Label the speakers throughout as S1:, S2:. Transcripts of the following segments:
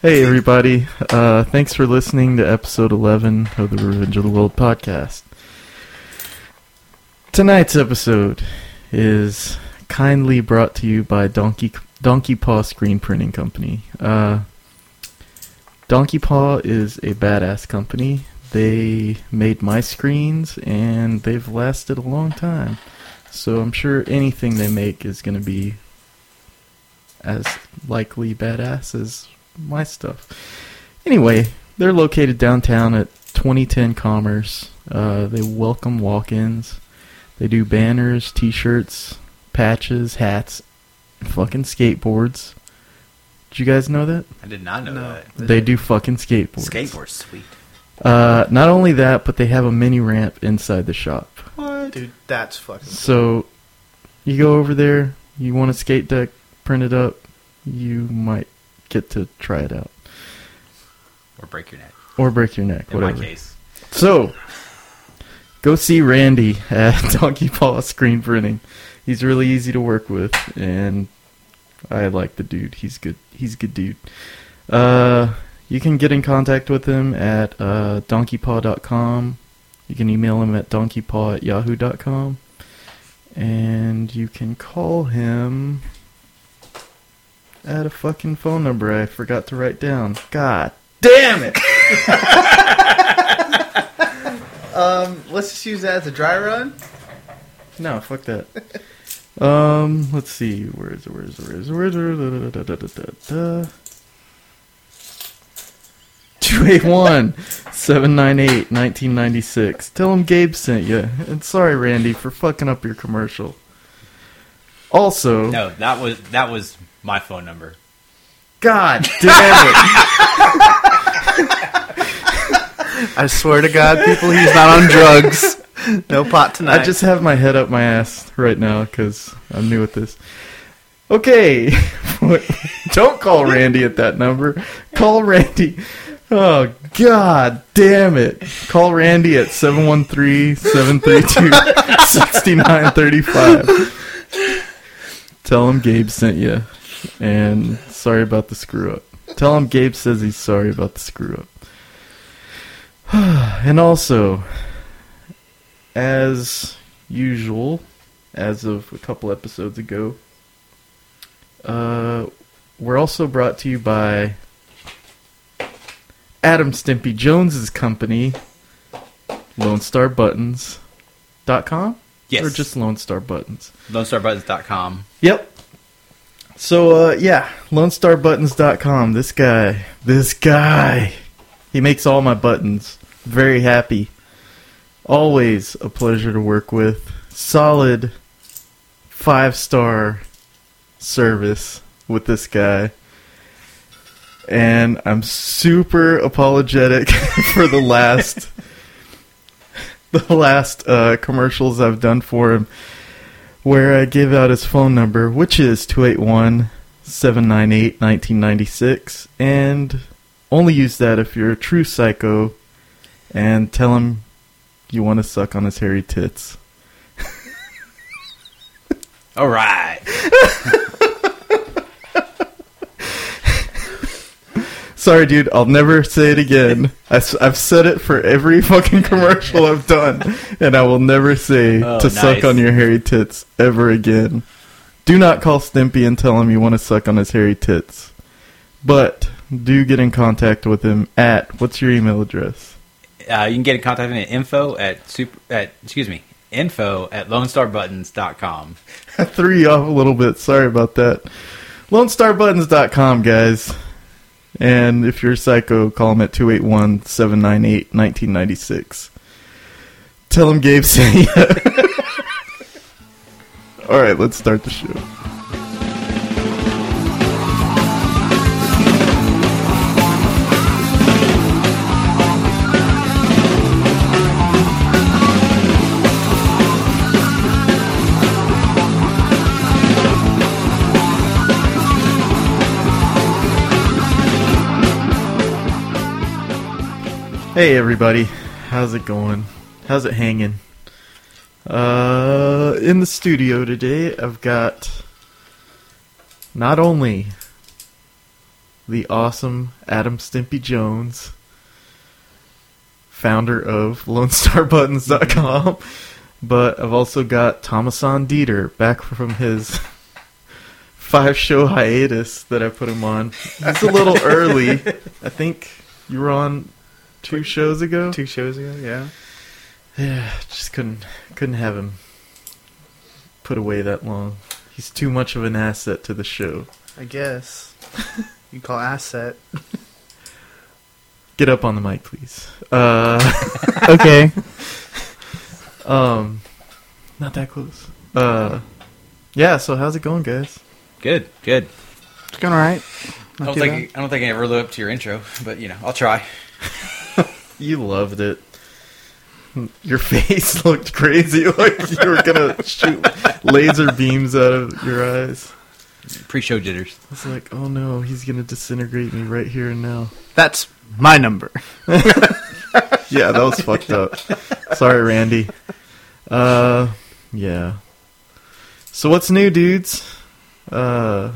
S1: Hey, everybody. Uh, thanks for listening to episode 11 of the Revenge of the World podcast. Tonight's episode is kindly brought to you by Donkey Donkey Paw Screen Printing Company. Uh, Donkey Paw is a badass company. They made my screens and they've lasted a long time. So I'm sure anything they make is going to be as likely badass as my stuff. Anyway, they're located downtown at 2010 Commerce. Uh, they welcome walk-ins. They do banners, T-shirts, patches, hats, and fucking skateboards. Did you guys know that?
S2: I did not know
S3: No.
S2: that.
S1: They do fucking skateboards.
S2: Skateboard's sweet.
S1: Uh, not only that, but they have a mini ramp inside the shop.
S2: What?
S3: Dude, that's fucking.
S1: So you go over there, you want a skate deck printed up, you might get to try it out.
S2: Or break your neck.
S1: Or break your neck,
S2: In
S1: whatever.
S2: my case.
S1: So, go see Randy at Donkey Paw Screen Printing. He's really easy to work with, and I like the dude. He's good. He's a good dude. Uh, you can get in contact with him at uh, donkeypaw.com. You can email him at donkeypaw at yahoo.com. And you can call him at a fucking phone number I forgot to write down. God damn it!
S3: Um, let's just use that as a dry run.
S1: No, fuck that. um, let's see. Where is it? Where is it? Where is it? Where is it? Da, da, da, da, da, da. 281 798 1996. Tell him Gabe sent you. And sorry, Randy, for fucking up your commercial. Also,
S2: No, that was that was my phone number.
S1: God damn it.
S3: I swear to God, people, he's not on drugs. No pot tonight.
S1: I just have my head up my ass right now because I'm new at this. Okay, don't call Randy at that number. Call Randy. Oh God, damn it! Call Randy at 713-732-6935. Tell him Gabe sent you, and sorry about the screw up. Tell him Gabe says he's sorry about the screw up. and also, as usual, as of a couple episodes ago, uh, we're also brought to you by Adam Stimpy Jones's company, Lone Star LoneStarButtons.com?
S2: Yes.
S1: Or just Lone Star Buttons?
S2: LoneStarButtons.com.
S1: Yep. So, uh, yeah, LoneStarButtons.com. This guy, this guy, he makes all my buttons. Very happy. Always a pleasure to work with. Solid five star service with this guy. And I'm super apologetic for the last the last uh, commercials I've done for him where I give out his phone number, which is 281 798 1996. And only use that if you're a true psycho and tell him you want to suck on his hairy tits.
S2: All right.
S1: Sorry, dude, I'll never say it again. I, have said it for every fucking commercial I've done, and I will never say
S2: Oh,
S1: to suck on your hairy tits ever again. Do not call Stimpy and tell him you want to suck on his hairy tits. But do get in contact with him at what's your email address?
S2: Uh, you can get in contact with me at info at super at excuse me info at LoneStarButtons.com.
S1: I threw you off a little bit. Sorry about that. LoneStarButtons.com, guys. And if you're a psycho, call him at 281 798 1996. Tell him Gabe sent you. All right, let's start the show. Hey everybody, how's it going? How's it hanging? Uh, in the studio today, I've got not only the awesome Adam Stimpy Jones, founder of LoneStarButtons.com. But I've also got Thomason Dieter back from his five show hiatus that I put him on. It's a little early. I think you were on two shows ago.
S3: Two shows ago, yeah.
S1: Yeah, just couldn't couldn't have him put away that long. He's too much of an asset to the show.
S3: I guess. you call asset.
S1: Get up on the mic, please. Uh,
S3: okay.
S1: um, not that close. Uh, yeah. So how's it going, guys?
S2: Good, good.
S3: It's going alright.
S2: I don't think I don't think I ever lived up to your intro, but you know I'll try.
S1: You loved it. Your face looked crazy, like you were gonna shoot laser beams out of your eyes.
S2: Pre-show jitters.
S1: I was like, oh no, he's gonna disintegrate me right here and now.
S3: That's my number.
S1: Yeah, that was fucked up. Sorry, Randy. Uh, yeah. So what's new, dudes? Uh.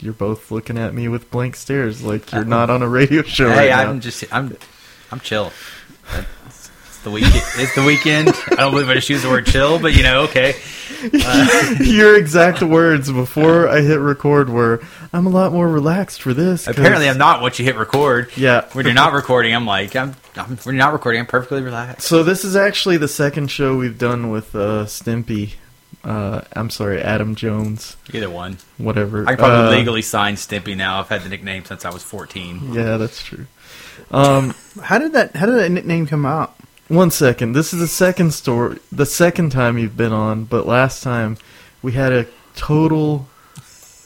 S1: You're both looking at me with blank stares, like you're not on a radio show
S2: hey,
S1: right
S2: I'm
S1: now.
S2: just I'm I'm chill. It's, it's the weekend. It's the weekend. I don't believe I just use the word chill, but you know, okay.
S1: Your exact words before I hit record were, "I'm a lot more relaxed for this." 'cause-"
S2: Apparently, I'm not. Once you hit record,
S1: Yeah.
S2: when you're not recording, I'm like I'm. I'm when you're not recording, I'm perfectly relaxed.
S1: So this is actually the second show we've done with uh, Stimpy. Uh, I'm sorry, Adam Jones.
S2: Either one.
S1: Whatever.
S2: I can probably
S1: Uh,
S2: legally sign Stimpy now. I've had the nickname since I was 14.
S1: Yeah, that's true. Um,
S3: How did that how did that nickname come out?
S1: One second. This is the second story, the second time you've been on, but last time we had a total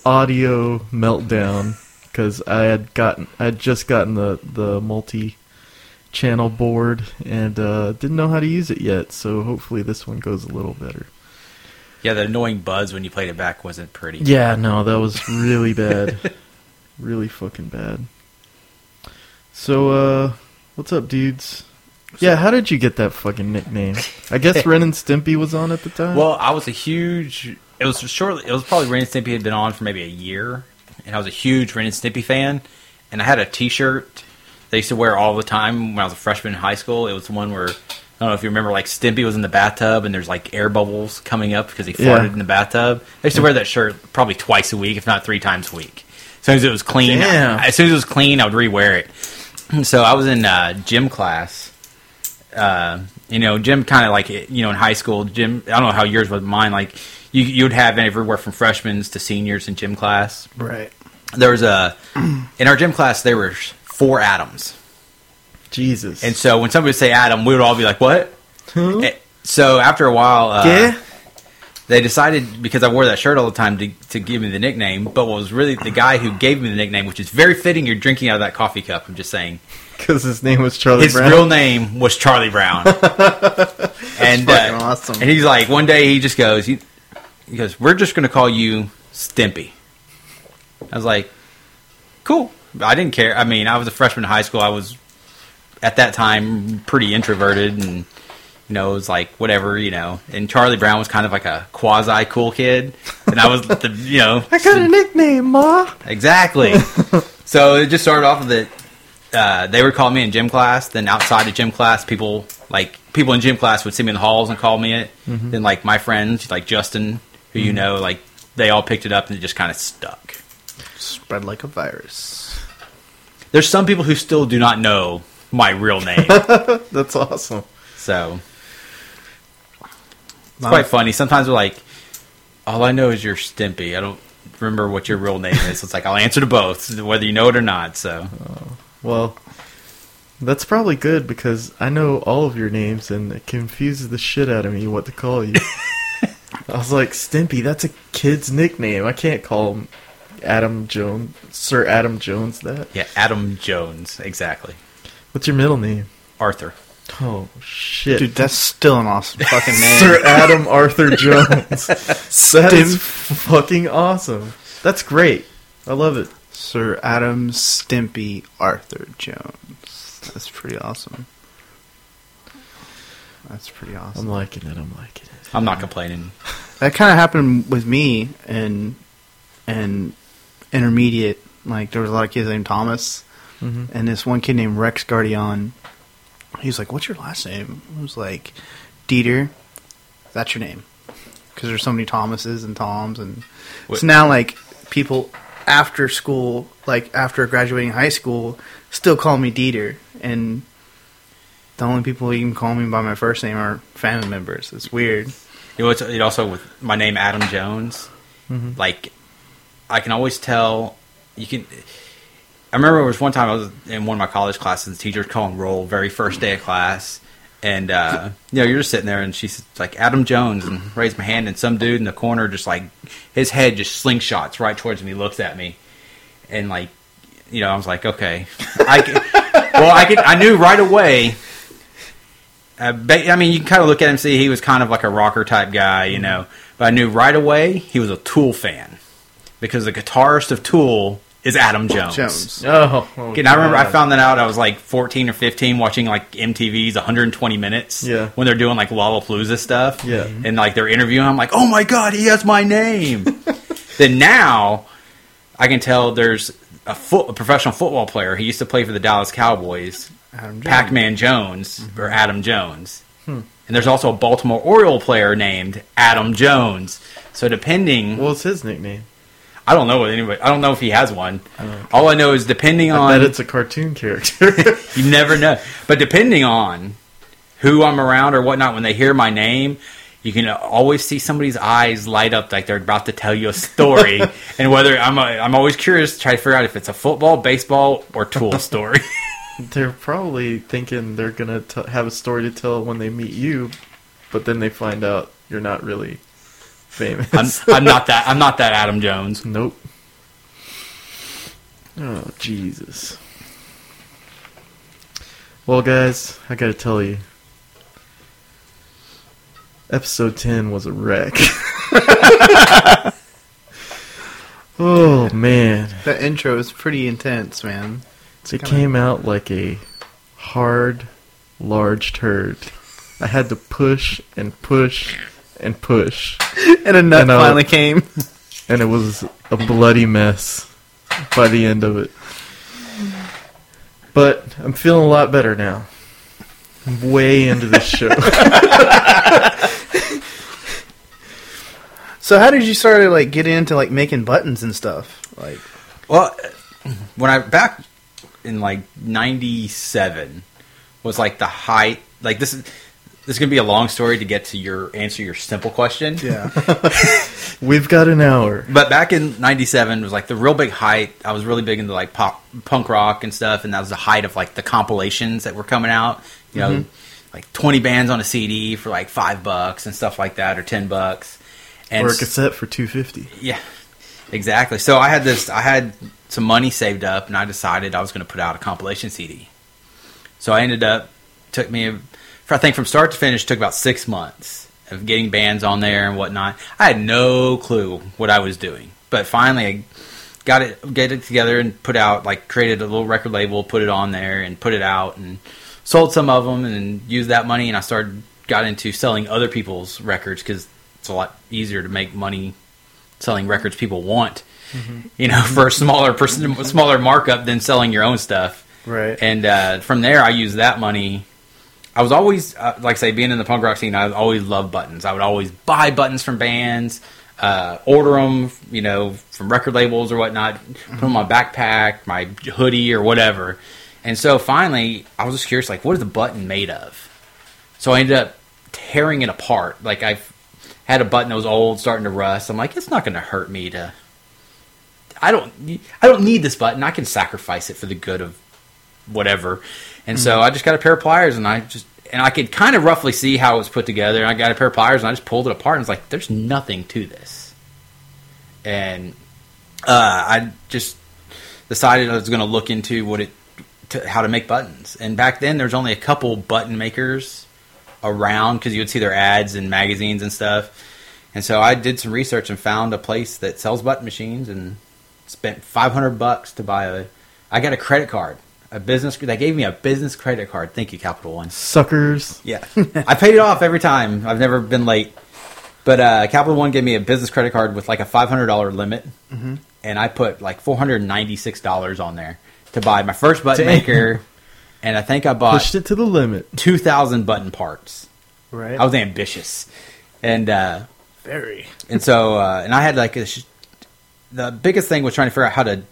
S1: audio meltdown because I had gotten, I had just gotten the the multi-channel board and uh, didn't know how to use it yet. So hopefully this one goes a little better.
S2: Yeah, the annoying buzz when you played it back wasn't pretty.
S1: Yeah, no, that was really bad, really fucking bad. So, uh, what's up, dudes? Yeah, how did you get that fucking nickname? I guess Ren and Stimpy was on at the time.
S2: Well, I was a huge. It was shortly. It was probably Ren and Stimpy had been on for maybe a year, and I was a huge Ren and Stimpy fan. And I had a T-shirt they used to wear all the time when I was a freshman in high school. It was the one where I don't know if you remember, like Stimpy was in the bathtub and there's like air bubbles coming up because he
S1: Yeah.
S2: in the bathtub. I used to wear that shirt probably twice a week, if not three times a week. As soon as it was clean,
S1: Damn.
S2: as soon as it was clean, I would rewear it. So I was in uh, gym class uh, you know, gym kind of like you know in high school, gym. I don't know how yours was, mine. Like you, you would have everywhere from freshmen to seniors in gym class.
S3: Right.
S2: There was a in our gym class there were four Adams,
S1: Jesus.
S2: and so when somebody would say Adam, we would all be like, "What?"
S1: Huh?
S2: Eh, So after a while, uh,
S1: Yeah?
S2: they decided because I wore that shirt all the time to, to give me the nickname. But what was really the guy who gave me the nickname, which is very fitting. You're drinking out of that coffee cup. I'm just saying.
S1: Because his name was Charlie
S2: His
S1: Brown.
S2: real name was Charlie Brown. and
S3: fucking
S2: uh,
S3: awesome.
S2: And he's like, one day he just goes, he, he goes, we're just going to call you Stimpy. I was like, cool. I didn't care. I mean, I was a freshman in high school. I was at that time pretty introverted and you know, it was like whatever, you know. And Charlie Brown was kind of like a quasi cool kid, and I was the, you know,
S1: I got a nickname, Ma.
S2: Exactly. so it just started off with it. Uh, they would call me in gym class. Then outside of gym class, people like people in gym class would see me in the halls and call me it. Then like my friends, like Justin, who you know, like they all picked it up and it just kind of stuck.
S3: Spread like a virus.
S2: There's some people who still do not know my real name,
S1: That's awesome.
S2: so it's quite funny. Sometimes we're like, all I know is you're Stimpy. I don't remember what your real name is. So It's like I'll answer to both, whether you know it or not. So oh,
S1: Well, that's probably good because I know all of your names and it confuses the shit out of me what to call you. I was like, Stimpy, that's a kid's nickname. I can't call him Adam Jones, Sir Adam Jones that.
S2: yeah, Adam Jones, exactly.
S1: What's your middle name?
S2: Arthur.
S1: Oh, shit.
S3: Dude, that's still an awesome fucking name.
S1: Sir Adam Arthur Jones. that is fucking awesome. That's great. I love it.
S3: Sir Adam Stimpy Arthur Jones. That's pretty awesome. That's pretty awesome.
S1: I'm liking it. I'm liking it.
S2: I'm not complaining.
S3: That kind of happened with me and and intermediate, like there was a lot of kids named Thomas,
S1: hmm
S3: and this one kid named Rex Guardian. he's like, "What's your last name?" I was like, "Dieter." That's your name, because there's so many Thomases and Toms, and
S2: What-
S3: so now like people after school, like after graduating high school, still call me Dieter, and the only people who even call me by my first name are family members. It's weird.
S2: You know, it's, it also with my name Adam Jones.
S1: hmm
S2: Like, I can always tell. You can. I remember it was one time I was in one of my college classes. The teacher was calling roll very first day of class, and uh, you know you're just sitting there, and she's like Adam Jones, and raised my hand, and some dude in the corner just like his head just slingshots right towards me, looks at me, and like you know I was like okay, I can, well I could I knew right away. Uh, I mean, you can kind of look at him, see he was kind of like a rocker type guy, you know. But I knew right away he was a Tool fan because the guitarist of Tool is Adam Jones.
S3: Jones.
S1: Oh, oh
S2: And I remember I found that out. I was like 14 or 15, watching like MTV's 120 Minutes.
S1: Yeah.
S2: When they're doing like Lollapalooza stuff.
S1: Yeah.
S2: And like they're interviewing. I'm like, oh my god, he has my name. then now, I can tell there's a, foot, a professional football player. He used to play for the Dallas Cowboys.
S3: Adam Jones.
S2: Pac-Man Jones mm-hmm. or Adam Jones. Hmm. And there's also a Baltimore Oriole player named Adam Jones. So depending,
S1: What's his nickname?
S2: I don't know what anybody. I don't know if he has one.
S1: don't-
S2: All I know is depending
S1: I
S2: on
S1: bet it's a cartoon character.
S2: you never know. But depending on who I'm around or whatnot, when they hear my name, you can always see somebody's eyes light up like they're about to tell you a story. and whether I'm, a, I'm always curious to try to figure out if it's a football, baseball, or tool story.
S1: they're probably thinking they're gonna t- have a story to tell when they meet you, but then they find out you're not really famous.
S2: I'm, I'm not that. I'm not that Adam Jones.
S1: Nope. Oh Jesus. Well, guys, I gotta tell you, episode ten was a wreck. oh man,
S3: That intro is pretty intense, man.
S1: it
S3: kinda-
S1: came out like a hard, large turd. I had to push and push and push,
S3: And a nut
S1: And,
S3: finally came.
S1: and it was a bloody mess by the end of it. But I'm feeling a lot better now. I'm way into this show.
S3: So how did you start to like get into like making buttons and stuff? Like
S2: Well, when I back in like '97 was like the height. Like this is this is gonna be a long story to get to your answer your simple question.
S3: yeah.
S1: We've got an hour.
S2: But back in '97 was like the real big height. I was really big into like pop, punk rock and stuff, and that was the height of like the compilations that were coming out. You know, mm-hmm. like 20 bands on a CD for like five bucks and stuff like that, or 10 bucks. And
S1: Or a cassette for 250.
S2: yeah, exactly. So I had this. I had some money saved up, and I decided I was going to put out a compilation CD. So I ended up took me, I think from start to finish, took about six months of getting bands on there and whatnot. I had no clue what I was doing, but finally I got it, get it together, and put out like created a little record label, put it on there, and put it out, and sold some of them, and used that money, and I started got into selling other people's records because it's a lot easier to make money selling records people want, you know, for a smaller person, smaller markup than selling your own stuff.
S3: Right.
S2: And uh, from there, I used that money. I was always, uh, like I say, being in the punk rock scene, I always loved buttons. I would always buy buttons from bands, uh, order them, you know, from record labels or whatnot, put them on my backpack, my hoodie, or whatever. And so finally, I was just curious, like, what is the button made of? So I ended up tearing it apart. Like I had a button that was old, starting to rust. I'm like, it's not going to hurt me to. I don't. I don't need this button. I can sacrifice it for the good of whatever. And so I just got a pair of pliers, and I just and I could kind of roughly see how it was put together. And I got a pair of pliers, and I just pulled it apart, and it's like, there's nothing to this. And uh, I just decided I was going to look into what it, to, how to make buttons. And back then, there's only a couple button makers around because you would see their ads in magazines and stuff. And so I did some research and found a place that sells button machines and spent 500 bucks to buy a. I got a credit card, a business. They gave me a business credit card. Thank you, Capital One.
S1: Suckers.
S2: Yeah, I paid it off every time. I've never been late. But uh, Capital One gave me a business credit card with like a five hundred dollar limit, and I put like four hundred ninety six dollars on there to buy my first button
S1: Damn.
S2: maker, and I think I bought
S1: Pushed it to the limit.
S2: two thousand button parts.
S3: Right.
S2: I was ambitious, and uh,
S3: very.
S2: and so uh, and I had like a sh- the biggest thing was trying to figure out how to.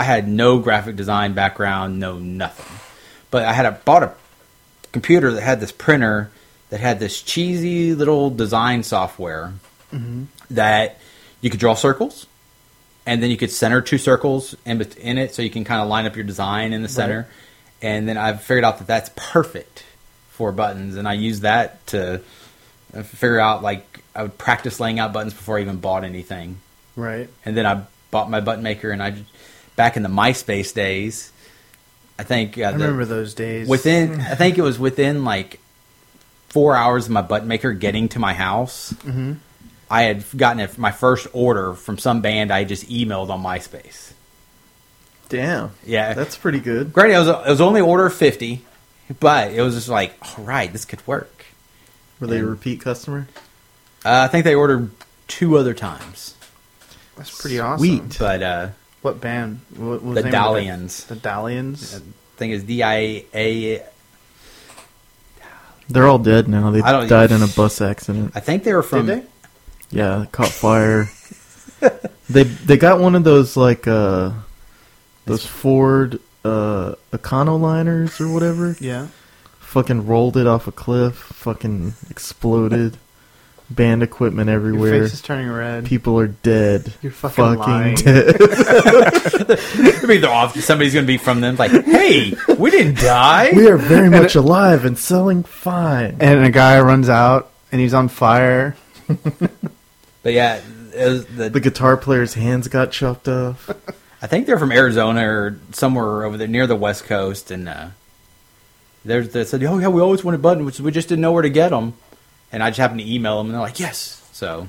S2: I had no graphic design background, no nothing, but I had a, bought a computer that had this printer that had this cheesy little design software that you could draw circles, and then you could center two circles in in it, so you can kind of line up your design in the center. And then I figured out that that's perfect for buttons, and I used that to uh, figure out like I would practice laying out buttons before I even bought anything.
S3: Right.
S2: And then I bought my button maker, and I j- back in the MySpace days, I think uh,
S3: I
S2: the-
S3: remember those days.
S2: within I think it was within like four hours of my button maker getting to my house.
S3: Mhm.
S2: I had gotten it, my first order from some band I just emailed on MySpace.
S1: Damn.
S2: Yeah,
S1: That's pretty good.
S2: Granted, it was, it was only order of fifty, but it was just like, all right, this could work.
S1: Were they a repeat customer?
S2: Uh, I think they ordered two other times,
S3: That's pretty awesome.
S1: Sweet.
S2: but uh,
S3: What band? What was
S2: the
S3: name of band?
S2: Dalians.
S3: The Dalians.
S2: I think it's D I A.
S1: They're all dead now. They
S2: I don't-
S1: died in a bus accident.
S2: I think they were from.
S3: Did they?
S1: Yeah, caught fire. they they got one of those like uh those Ford uh Econoliners or whatever.
S3: Yeah.
S1: Fucking rolled it off a cliff. Fucking exploded. Band equipment everywhere.
S3: Your
S1: everywhere.
S3: face is turning red.
S1: People are dead.
S3: You're fucking lying.
S1: dead.
S2: Maybe they're off. Somebody's going to be from them. Like, hey, we didn't die.
S1: we are very much alive and selling fine.
S3: and a guy runs out and he's on fire.
S2: But yeah, it was the,
S1: The guitar player's hands got chopped off.
S2: I think they're from Arizona or somewhere over there near the West Coast, and uh, there's they said, "Oh yeah, we always wanted buttons, we just didn't know where to get them." And I just happened to email them, and they're like, "Yes." So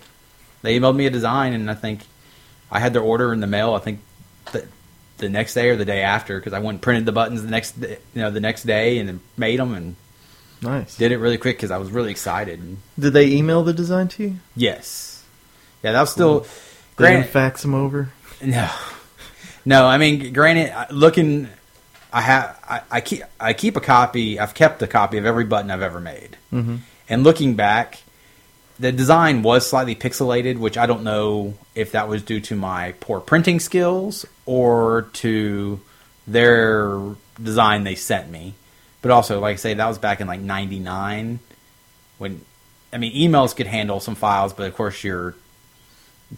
S2: they emailed me a design, and I think I had their order in the mail. I think the, the next day or the day after, because I went and printed the buttons the next day, you know the next day, and then made them and
S1: Nice.
S2: did it really quick because I was really excited.
S1: Did they email the design to you?
S2: Yes, yeah, that was still.
S1: They
S2: Granted,
S1: fax them over.
S2: No, no. I mean, granted, looking, I have, I, I keep, I keep a copy. I've kept a copy of every button I've ever made.
S1: Mm-hmm.
S2: And looking back, the design was slightly pixelated, which I don't know if that was due to my poor printing skills or to their design they sent me. But also, like I say, that was back in like '99 when, I mean, emails could handle some files, but of course your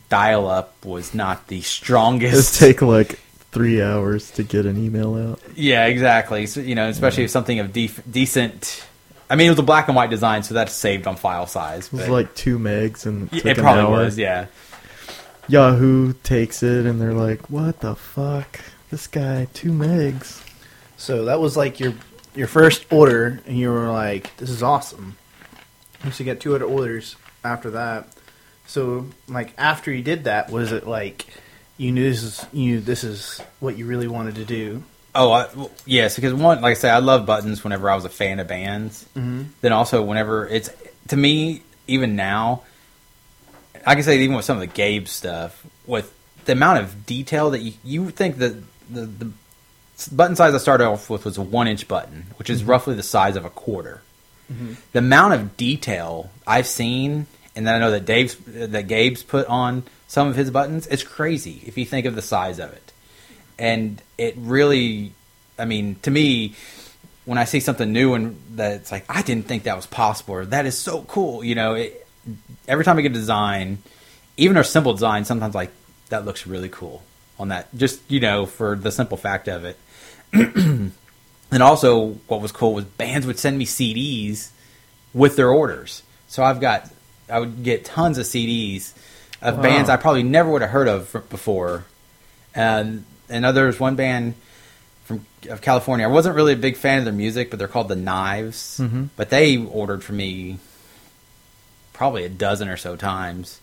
S2: dial-up was not the strongest.
S1: It take like three hours to get an email out.
S2: Yeah, exactly. So, you know, especially if something of def- decent. I mean, it was a black and white design, so that's saved on file size.
S1: It was like two megs and it, took
S2: it
S1: an
S2: probably
S1: hour.
S2: was. Yeah,
S1: Yahoo takes it and they're like, "What the fuck? This guy two megs."
S3: So that was like your your first order, and you were like, "This is awesome." You used to get two other orders after that. So, like after you did that, was it like you knew this is you knew this is what you really wanted to do?
S2: Oh, I, well, yes, because one, like I say, I love buttons whenever I was a fan of bands.
S3: Mm-hmm.
S2: Then also whenever it's to me, even now, I can say even with some of the Gabe stuff, with the amount of detail that you, you think that the, the button size I started off with was a one inch button, which is roughly the size of a quarter. The amount of detail I've seen, and then I know that Dave's that Gabe's put on some of his buttons, it's crazy if you think of the size of it and it really i mean to me when i see something new and that's like i didn't think that was possible or that is so cool you know it, every time i get a design even a simple design sometimes like that looks really cool on that just you know for the simple fact of it. And also what was cool was bands would send me cds with their orders. So i've got i would get tons of cds of
S1: Wow.
S2: bands i probably never would have heard of before. And and others. one band from of California. I wasn't really a big fan of their music, but they're called the Knives.
S1: Mhm.
S2: But they ordered for me probably a dozen or so times,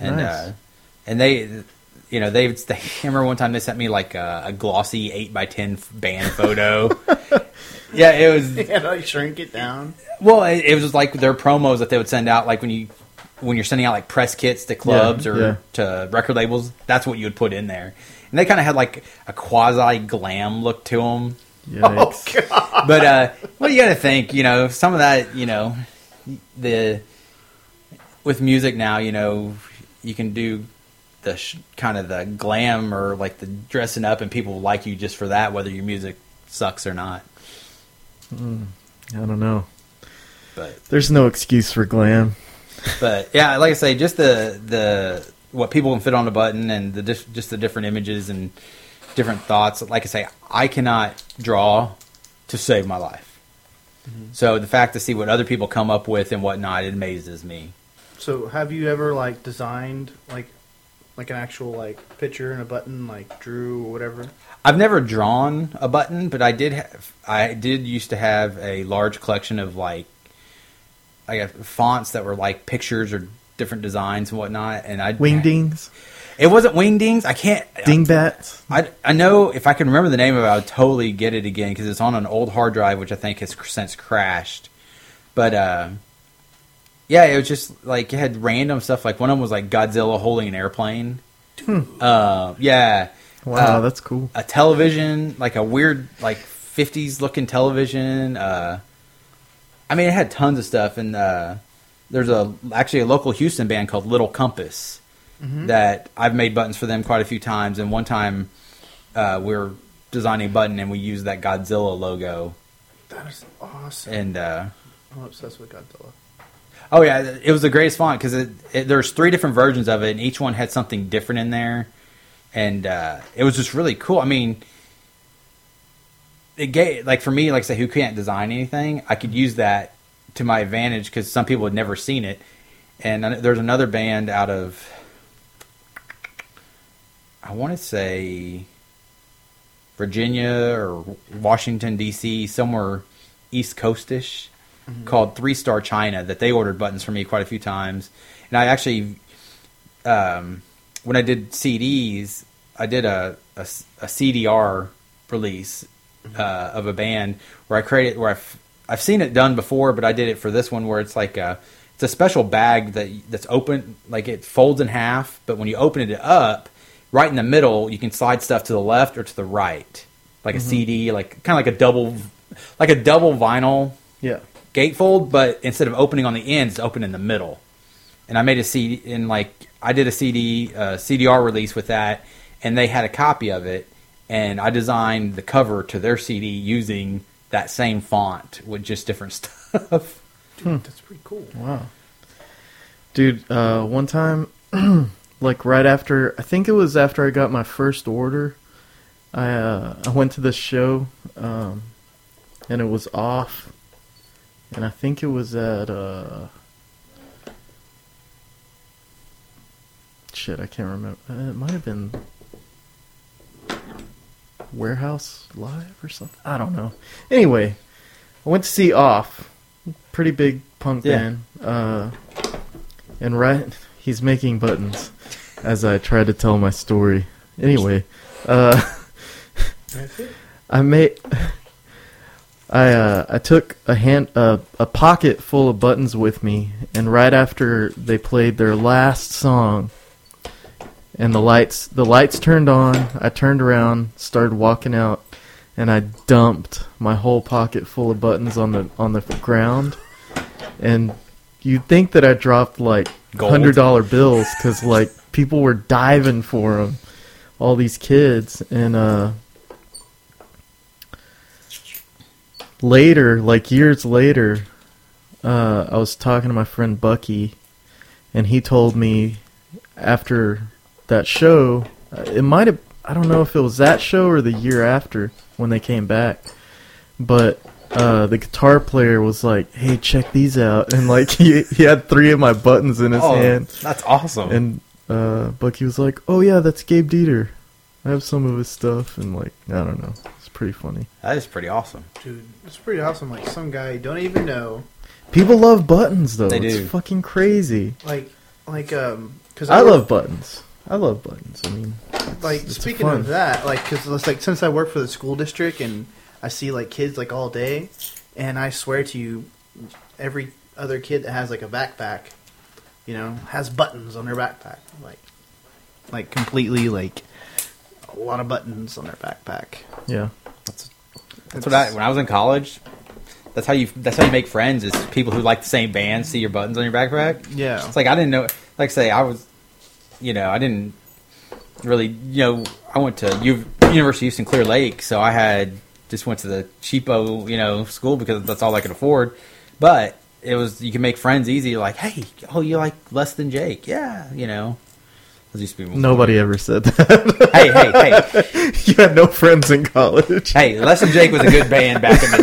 S2: and
S1: Nice.
S2: uh, and they, you know, they, they. I remember one time they sent me like a, a glossy eight by ten band photo. yeah, it was
S3: Yeah, like shrink it down.
S2: well, it, it was like their promos that they would send out, like when you when you're sending out like press kits to clubs
S1: Yeah,
S2: or
S1: yeah.
S2: to record labels, that's what you would put in there. And they kind of had like a quasi glam look to them.
S1: Yikes.
S3: Oh god.
S2: But uh, well, you got to think, you know, some of that, you know, the with music now, you know, you can do the sh- kind of the glam or like the dressing up, and people like you just for that, whether your music sucks or not.
S1: I don't know.
S2: But
S1: There's no excuse for glam.
S2: but yeah, like I say, just the the what people can fit on a button and the dif- just the different images and different thoughts. Like I say, I cannot draw to save my life. Mm-hmm. So the fact to see what other people come up with and whatnot, it amazes me.
S3: So have you ever like designed like like an actual like picture and a button like drew or whatever?
S2: I've never drawn a button, but I did have. I did used to have a large collection of like, I got fonts that were like pictures or different designs and whatnot. And I
S1: Wingdings,
S2: It wasn't wingdings. I can't.
S1: dingbats.
S2: I, I know if I can remember the name of it, I would totally get it again because it's on an old hard drive, which I think has since crashed. But uh, yeah, it was just like it had random stuff. Like one of them was like Godzilla holding an airplane. Uh, yeah.
S1: Wow,
S2: Uh,
S1: that's cool.
S2: a television, like a weird, like '50s looking television. Uh, I mean, it had tons of stuff, and uh, there's a actually a local Houston band called Little Compass that I've made buttons for them quite a few times. And one time, uh, we were designing a button, and we used that Godzilla logo.
S3: That is awesome.
S2: And uh,
S3: I'm obsessed with Godzilla.
S2: oh yeah, it was the greatest font because it, it, there's three different versions of it, and each one had something different in there, and uh, it was just really cool. I mean, it gave like for me, like say, who can't design anything, I could use that to my advantage because some people had never seen it. And there's another band out of, I want to say, Virginia or Washington D.C., somewhere East Coastish, called Three Star China that they ordered buttons for me quite a few times. And I actually, um, when I did CDs, I did a, a, a CDR release uh, of a band where I created where I've I've seen it done before, but I did it for this one where it's like a it's a special bag that that's open like it folds in half, but when you open it up, right in the middle, you can slide stuff to the left or to the right, like a CD, like kind of like a double like a double vinyl
S1: Yeah.
S2: gatefold, but instead of opening on the ends, it's open in the middle. And I made a CD, and like I did a CD uh, CDR release with that, and they had a copy of it, and I designed the cover to their CD using that same font with just different stuff.
S3: Dude, that's pretty cool.
S1: Wow. Dude, uh, one time, like right after, I think it was after I got my first order, I uh, I went to this show, um, and it was off, and I think it was at uh, shit, I can't remember. Uh, it might have been Warehouse Live or something. I don't know. Anyway, I went to see Off, pretty big punk
S2: Yeah.
S1: band. Uh, and right, he's making buttons as I try to tell my story. Anyway, uh, I made. I uh, I took a hand uh, a pocket full of buttons with me, and right after they played their last song, and the lights the lights turned on, I turned around, started walking out, and I dumped my whole pocket full of buttons on the on the ground, and you'd think that I dropped like hundred dollar bills because like people were diving for them, all these kids, and uh. later, like years later, uh, I was talking to my friend Bucky, and he told me after that show, uh, it might have, I don't know if it was that show or the year after when they came back, but uh, the guitar player was like, "Hey, check these out," and like he he had three of my buttons in his
S2: Oh,
S1: hand,
S2: that's awesome.
S1: and uh, Bucky was like, "Oh yeah, that's Gabe Dieter. I have some of his stuff," and like I don't know, it's pretty funny.
S2: that is pretty awesome.
S3: Dude, it's pretty awesome. Like some guy you don't even know.
S1: People love buttons though.
S2: They
S1: it's
S2: do.
S1: fucking crazy.
S3: Like like um because
S1: I love buttons. I love buttons. I mean,
S3: like
S1: it's
S3: speaking
S1: fun.
S3: of that, like because it's like since I work for the school district and I see like kids like all day, and I swear to you, every other kid that has like a backpack, you know, has buttons on their backpack, like, like completely like a lot of buttons on their backpack.
S1: Yeah.
S2: That's that's what I when I was in college. That's how you. That's how you make friends. Is people who like the same band see your buttons on your backpack.
S3: Yeah.
S2: It's like I didn't know. Like say I was, you know, I didn't really. You know, I went to U- University of Houston Clear Lake, so I had just went to the cheapo, you know, school because that's all I could afford. But it was you can make friends easy. Like, hey, oh, you like Less than Jake? Yeah, you know. Those used to be
S1: Nobody ever said that.
S2: Hey, hey, hey,
S1: you had no friends in college.
S2: hey! Less than Jake was a good band back in the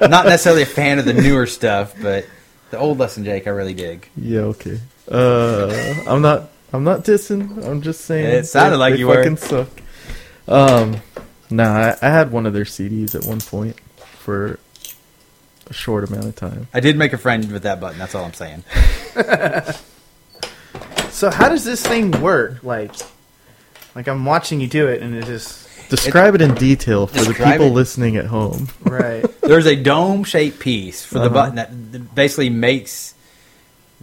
S2: day. Not necessarily a fan of the newer stuff, but the old Less than Jake I really dig.
S1: Yeah, okay. Uh, I'm not. I'm not dissing. I'm just saying.
S2: It sounded
S1: they-
S2: like
S1: they
S2: you were.
S1: fucking suck. Um, nah, I, I had one of their CDs at one point for a short amount of time.
S2: I did make a friend with that button. That's all I'm saying.
S3: So how does this thing work? Like, like I'm watching you do it, and it just
S1: Describe it, in detail for the people
S2: it.
S1: listening at home.
S3: right.
S2: There's a dome-shaped piece for the
S1: Uh-huh.
S2: button that basically makes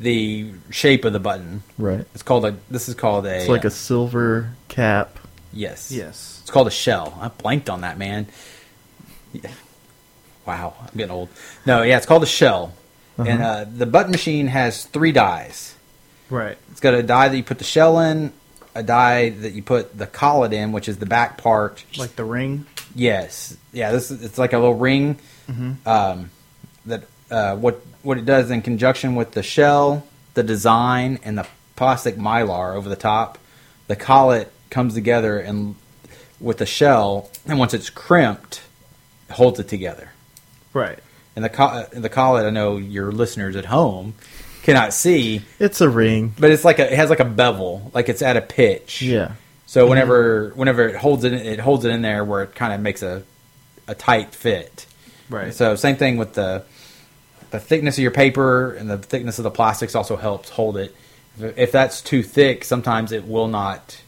S2: the shape of the button.
S1: Right.
S2: It's called a. This is called a.
S1: It's like a silver cap.
S2: yes.
S3: yes.
S2: It's called a shell. I blanked on that, man. Yeah. Wow, I'm getting old. No, yeah, it's called a shell. And uh, the button machine has three dies.
S3: Right.
S2: It's got a die that you put the shell in, a die that you put the collet in, which is the back part.
S3: Like the ring.
S2: Yes, yeah. This is, it's like a little ring. Hmm. Um, that uh, what what it does in conjunction with the shell, the design, and the plastic mylar over the top, the collet comes together and with the shell, and once it's crimped, it holds it together.
S3: Right.
S2: And the co- the collet, I know your listeners at home cannot see,
S1: It's a ring.
S2: but it's like a it has like a bevel, like it's at a pitch.
S1: Yeah.
S2: So whenever whenever it holds it, it holds it in there where it kind of makes a a tight fit.
S3: Right.
S2: So same thing with the the thickness of your paper and the thickness of the plastics also helps hold it. If, if that's too thick, sometimes it will not.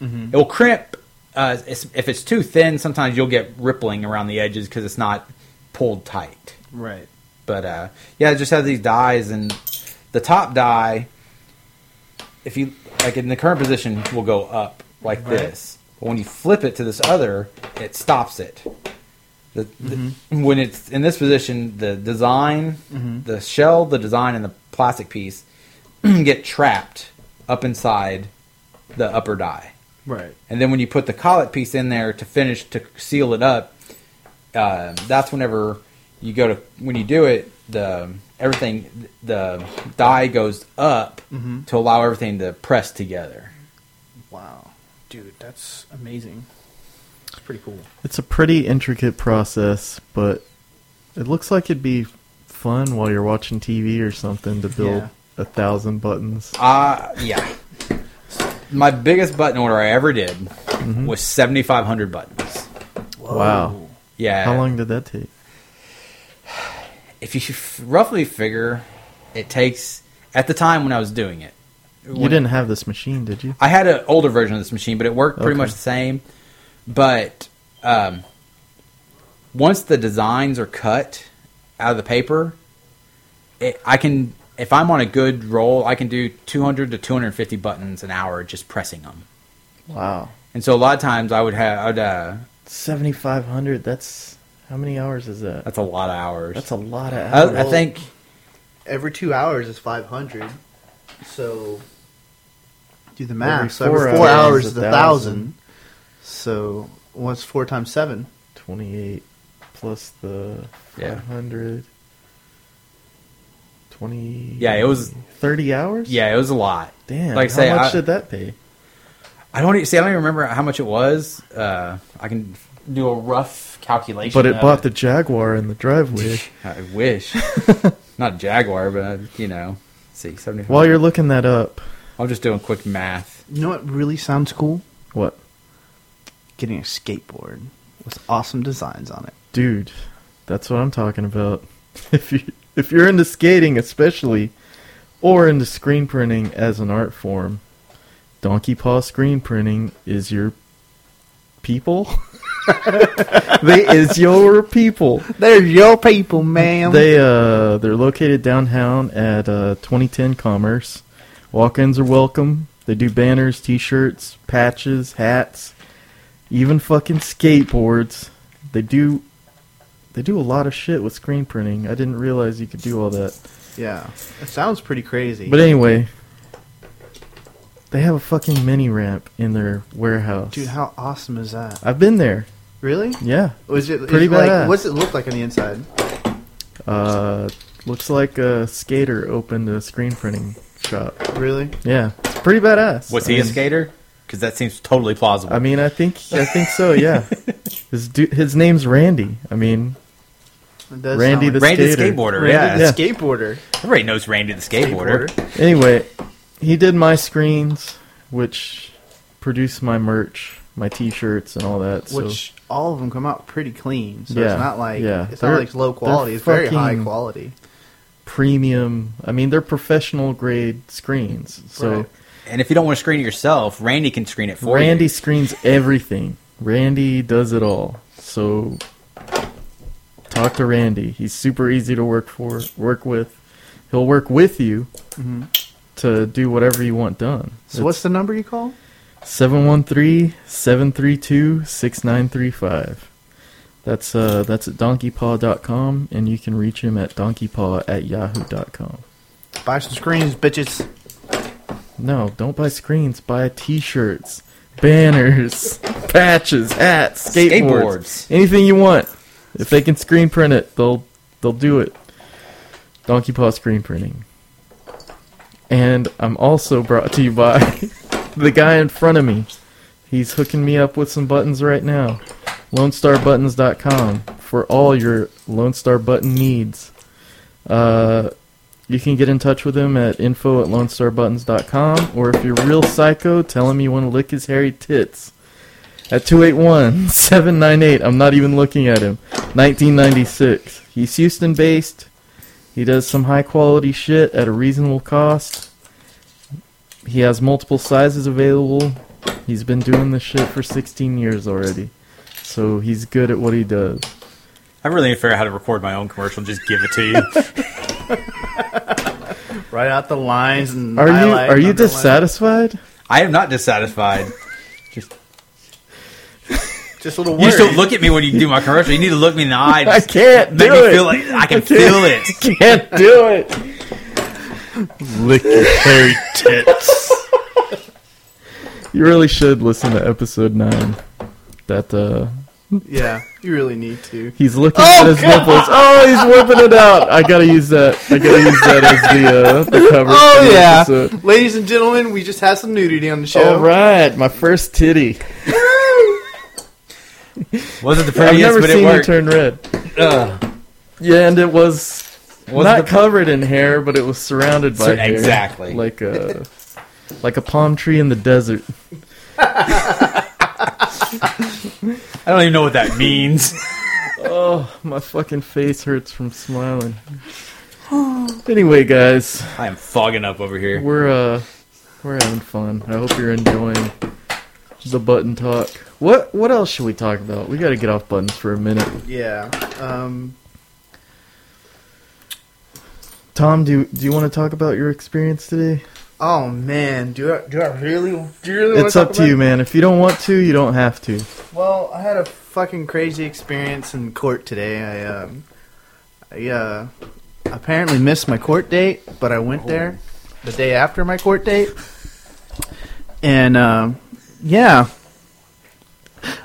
S2: It will crimp. Uh, it's, if it's too thin, sometimes you'll get rippling around the edges because it's not pulled tight.
S3: right.
S2: But uh, yeah, it just has these dies, and the top die, if you like in the current position, will go up like
S3: Right.
S2: this. But when you flip it to this other, it stops it. The, the, when it's in this position, the design, the shell, the design, and the plastic piece get trapped up inside the upper die.
S3: Right.
S2: And then when you put the collet piece in there to finish to seal it up, uh, that's whenever you go to when you do it, the everything the die goes up
S3: Mhm.
S2: to allow everything to press together.
S3: Wow. Dude, that's amazing. It's pretty cool.
S1: It's a pretty intricate process, but it looks like it'd be fun while you're watching TV or something to build
S3: Yeah.
S1: a thousand buttons.
S2: Uh yeah. My biggest button order I ever did was seventy five hundred buttons.
S1: Wow.
S2: Yeah.
S1: How long did that take?
S2: If you f- roughly figure, it takes at the time when I was doing it.
S1: You didn't have this machine, did you?
S2: I had an older version of this machine, but it worked pretty
S1: Okay.
S2: much the same. But um, once the designs are cut out of the paper, it, I can if I'm on a good roll, I can do 200 to 250 buttons an hour just pressing them.
S1: Wow.
S2: And so a lot of times I would have I'd, uh,
S1: 7500 that's how many hours is that?
S2: that's a lot of hours.
S1: That's a lot of hours.
S2: I, I think
S3: Every two hours is 500. So, do the
S1: Every
S3: math. so
S1: four
S3: every four
S1: hours
S3: hours
S1: is
S3: is
S1: a
S3: a
S1: thousand.
S3: thousand. So, what's four times seven?
S1: 28 plus the
S2: Yeah.
S1: 500 20
S2: Yeah, it was-
S1: 30 hours?
S2: yeah, it was a lot.
S1: Damn.
S2: Like
S1: how
S2: say,
S1: much
S2: I-
S1: did that pay?
S2: I don't even, see. I don't even remember how much it was. Uh, I can do a rough calculation.
S1: But it bought the Jaguar in the driveway.
S2: I wish. Not Jaguar, but you know. See, seventy.
S1: While you're looking that up,
S2: I'm just doing quick math.
S3: You know what really sounds cool?
S1: what?
S3: Getting a skateboard with awesome designs on it.
S1: Dude, that's what I'm talking about. If you if you're into skating especially or into screen printing as an art form, Donkey Paw screen printing is your people. they is your people.
S3: They're your people, man.
S1: They uh they're located downtown at uh 2010 Commerce. Walk-ins are welcome. They do banners, t-shirts, patches, hats, even fucking skateboards. They do they do a lot of shit with screen printing. I didn't realize you could do all that.
S3: yeah, it sounds pretty crazy.
S1: But anyway, they have a fucking mini ramp in their warehouse.
S3: dude, how awesome is that?
S1: I've been there.
S3: Really?
S1: Yeah.
S3: Was it
S1: Pretty
S3: is it like. What's it look like on the inside?
S1: Uh looks like a skater opened a screen printing shop.
S3: Really?
S1: Yeah. It's pretty badass.
S2: Was
S1: I
S2: he a skater? Because that seems totally plausible.
S1: I mean, I think I think so. Yeah, his du- his name's Randy. I mean, Randy
S3: sound
S1: the
S3: like-
S2: Randy the
S1: skater.
S2: skateboarder.
S3: Randy
S2: yeah.
S3: the
S1: Yeah.
S3: skateboarder.
S2: Everybody knows Randy the skateboarder.
S1: anyway, he did my screens, which produced my merch, my T-shirts, and all that. So
S3: Which all of them come out pretty clean. So
S1: Yeah,
S3: it's not like
S1: yeah.
S3: it's
S1: They're-
S3: not like low quality. It's very high quality.
S1: premium. I mean, they're professional grade screens. So
S3: Right.
S2: And if you don't want to screen it yourself, Randy can screen it for
S1: Randy
S2: you.
S1: Randy screens everything. Randy does it all. So talk to Randy. He's super easy to work for, work with. He'll work with you
S3: hmm
S1: to do whatever you want done.
S3: So what's the number you call?
S1: 713-732-6935. That's uh that's at donkeypaw.com and you can reach him at donkeypaw at yahoo.com.
S3: Buy some screens, bitches.
S1: No, don't buy screens, buy t-shirts, banners, patches, hats, skateboards,
S2: Skateboards.
S1: anything you want. If they can screen print it, they'll they'll do it. Donkey Paw Screen Printing. And I'm also brought to you by the guy in front of me. He's hooking me up with some buttons right now. LoneStarButtons.com for all your Lone Star button needs. Uh, you can get in touch with him at info at LoneStarButtons.com, or if you're real psycho, tell him you want to lick his hairy tits. At 281 798, I'm not even looking at him. 1996. He's Houston based. He does some high quality shit at a reasonable cost. He has multiple sizes available. He's been doing this shit for 16 years already. So he's good at what he does.
S2: I really need to figure out how to record my own commercial and just give it to you.
S3: Write out the lines and
S1: Are you are you
S3: underline.
S1: dissatisfied?
S2: I am not dissatisfied.
S3: Just just a little
S2: You just don't look at me when you do my commercial. You need to look me in the eye.
S1: I can't
S2: make
S1: do
S2: me
S1: it.
S2: feel like I can
S1: can't-
S2: feel it.
S1: Can't do it.
S3: lick your hairy tits.
S1: You really should listen to episode nine. That uh,
S3: yeah, you really need to.
S1: he's looking
S3: Oh,
S1: at his
S3: God.
S1: nipples. Oh, he's whipping it out. I gotta use that. I gotta use that as the uh, the cover.
S3: Oh
S1: the
S3: yeah,
S1: episode.
S3: ladies and gentlemen, we just had some nudity on the show.
S1: All right, my first titty.
S2: Wasn't the
S1: I've
S2: prettiest,
S1: never
S2: but
S1: seen
S2: it
S1: you
S2: worked.
S1: turn red.
S2: Ugh.
S1: Yeah, and it was
S2: Wasn't
S1: not
S2: the-
S1: covered in hair, but it was surrounded by
S2: Sur-
S1: hair.
S2: exactly.
S1: like a like a palm tree in the desert.
S2: I don't even know what that means.
S1: Oh, my fucking face hurts from smiling. anyway, guys,
S2: I am fogging up over here.
S1: we're uh we're having fun. I hope you're enjoying the button talk. What what else should we talk about? We got to get off buttons for a minute.
S3: Yeah. Um,
S1: Tom, do do you want to talk about your experience today?
S3: Oh man, do I do I really do you really
S1: It's up to you,
S3: it?
S1: man. If you don't want to, you don't have to.
S3: Well, I had a fucking crazy experience in court today. I um, I uh, apparently missed my court date, but I went there the day after my court date, and um, yeah,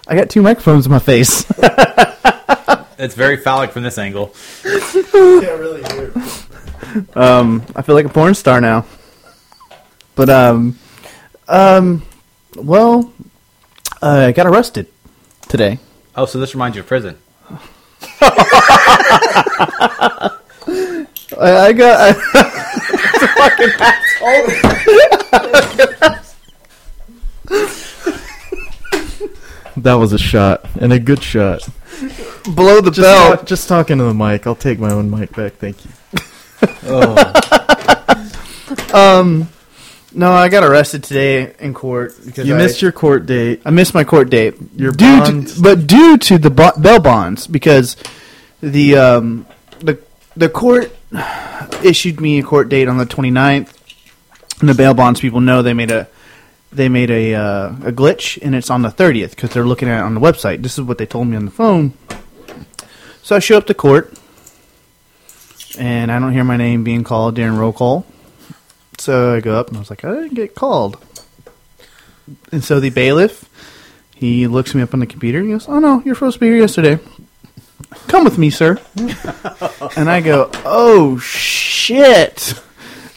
S3: I got two microphones in my face.
S2: It's very phallic from this angle.
S3: yeah, really weird. Um, I feel like a porn star now. But um, um, well, uh, I got arrested today.
S2: Oh, so this reminds you of prison.
S3: I, I got.
S1: That was a shot and a good shot.
S3: blow the
S1: Just,
S3: bell.
S1: talk- just talking to the mic. I'll take my own mic back. Thank you.
S2: Oh,
S3: Um, No, I got arrested today in court because
S1: You
S3: I,
S1: missed your court date.
S3: I missed my court date.
S1: Your
S3: due
S1: bonds-
S3: to, but due to the bo- bail bonds because the um, the the court issued me a court date on the 29th and the bail bonds people know they made a they made a uh, a glitch and it's on the 30th because they're looking at it on the website. This is what they told me on the phone. So I show up to court and I don't hear my name being called during roll call. So I go up and I was like, I didn't get called. And so the bailiff, he looks me up on the computer and he goes, Oh no, you're supposed to be here yesterday. Come with me, sir. and I go, Oh shit.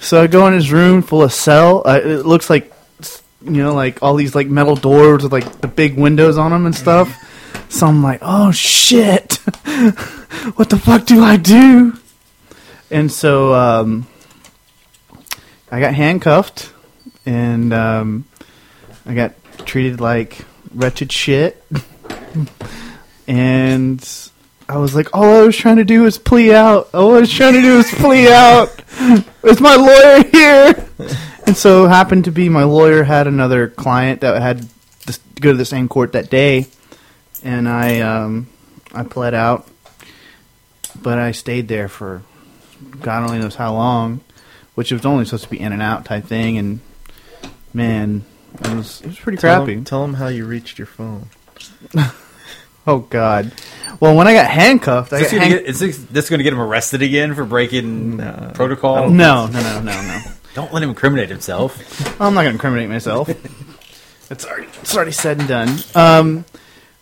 S3: So I go in his room full of cell. Uh, it looks like, you know, like all these like metal doors with like the big windows on them and stuff. So I'm like, oh shit. what the fuck do I do? And so um, I got handcuffed and um, I got treated like wretched shit. and I was like, all I was trying to do was plea out. All I was trying to do was plea out. Is my lawyer here? and so happened to be my lawyer had another client that had to go to the same court that day, and I um, I pled out, but I stayed there for God only knows how long, which was only supposed to be in and out type thing, and man, it was it was pretty
S1: Tell
S3: crappy.
S1: him, tell him how you reached your phone.
S3: Oh God. Well, when I got handcuffed, I
S2: Is this,
S3: got
S2: gonna
S3: hand-
S2: get, is this, this going to get him arrested again for breaking
S1: No.
S2: protocol?
S3: no, no, no, no, no.
S2: Don't let him incriminate himself.
S3: I'm not going to incriminate myself. it's already it's already said and done. Um,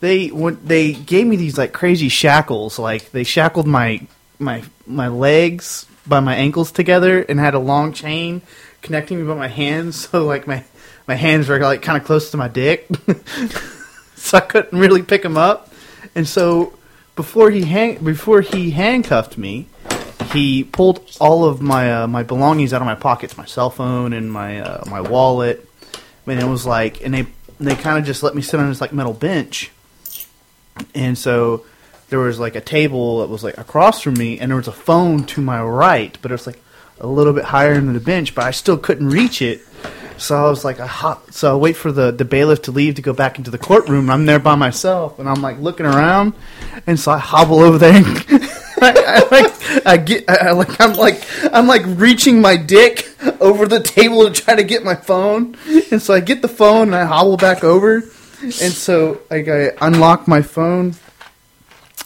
S3: they when they gave me these like crazy shackles. Like they shackled my my my legs by my ankles together and had a long chain connecting me by my hands. So like my my hands were like kind of close to my dick, so I couldn't really pick him up. And so before he hang before he handcuffed me, he pulled all of my uh, my belongings out of my pockets, my cell phone and my uh, my wallet. And it was like, and they they kind of just let me sit on this like metal bench. And so there was like a table that was like across from me, and there was a phone to my right, but it was like a little bit higher than the bench, but I still couldn't reach it. So I was like, I hop, so I wait for the, the bailiff to leave to go back into the courtroom. I'm there by myself, and I'm like looking around, and so I hobble over there. I, I like I get I like I'm like I'm like reaching my dick over the table to try to get my phone, and so I get the phone and I hobble back over, and so like I unlock my phone,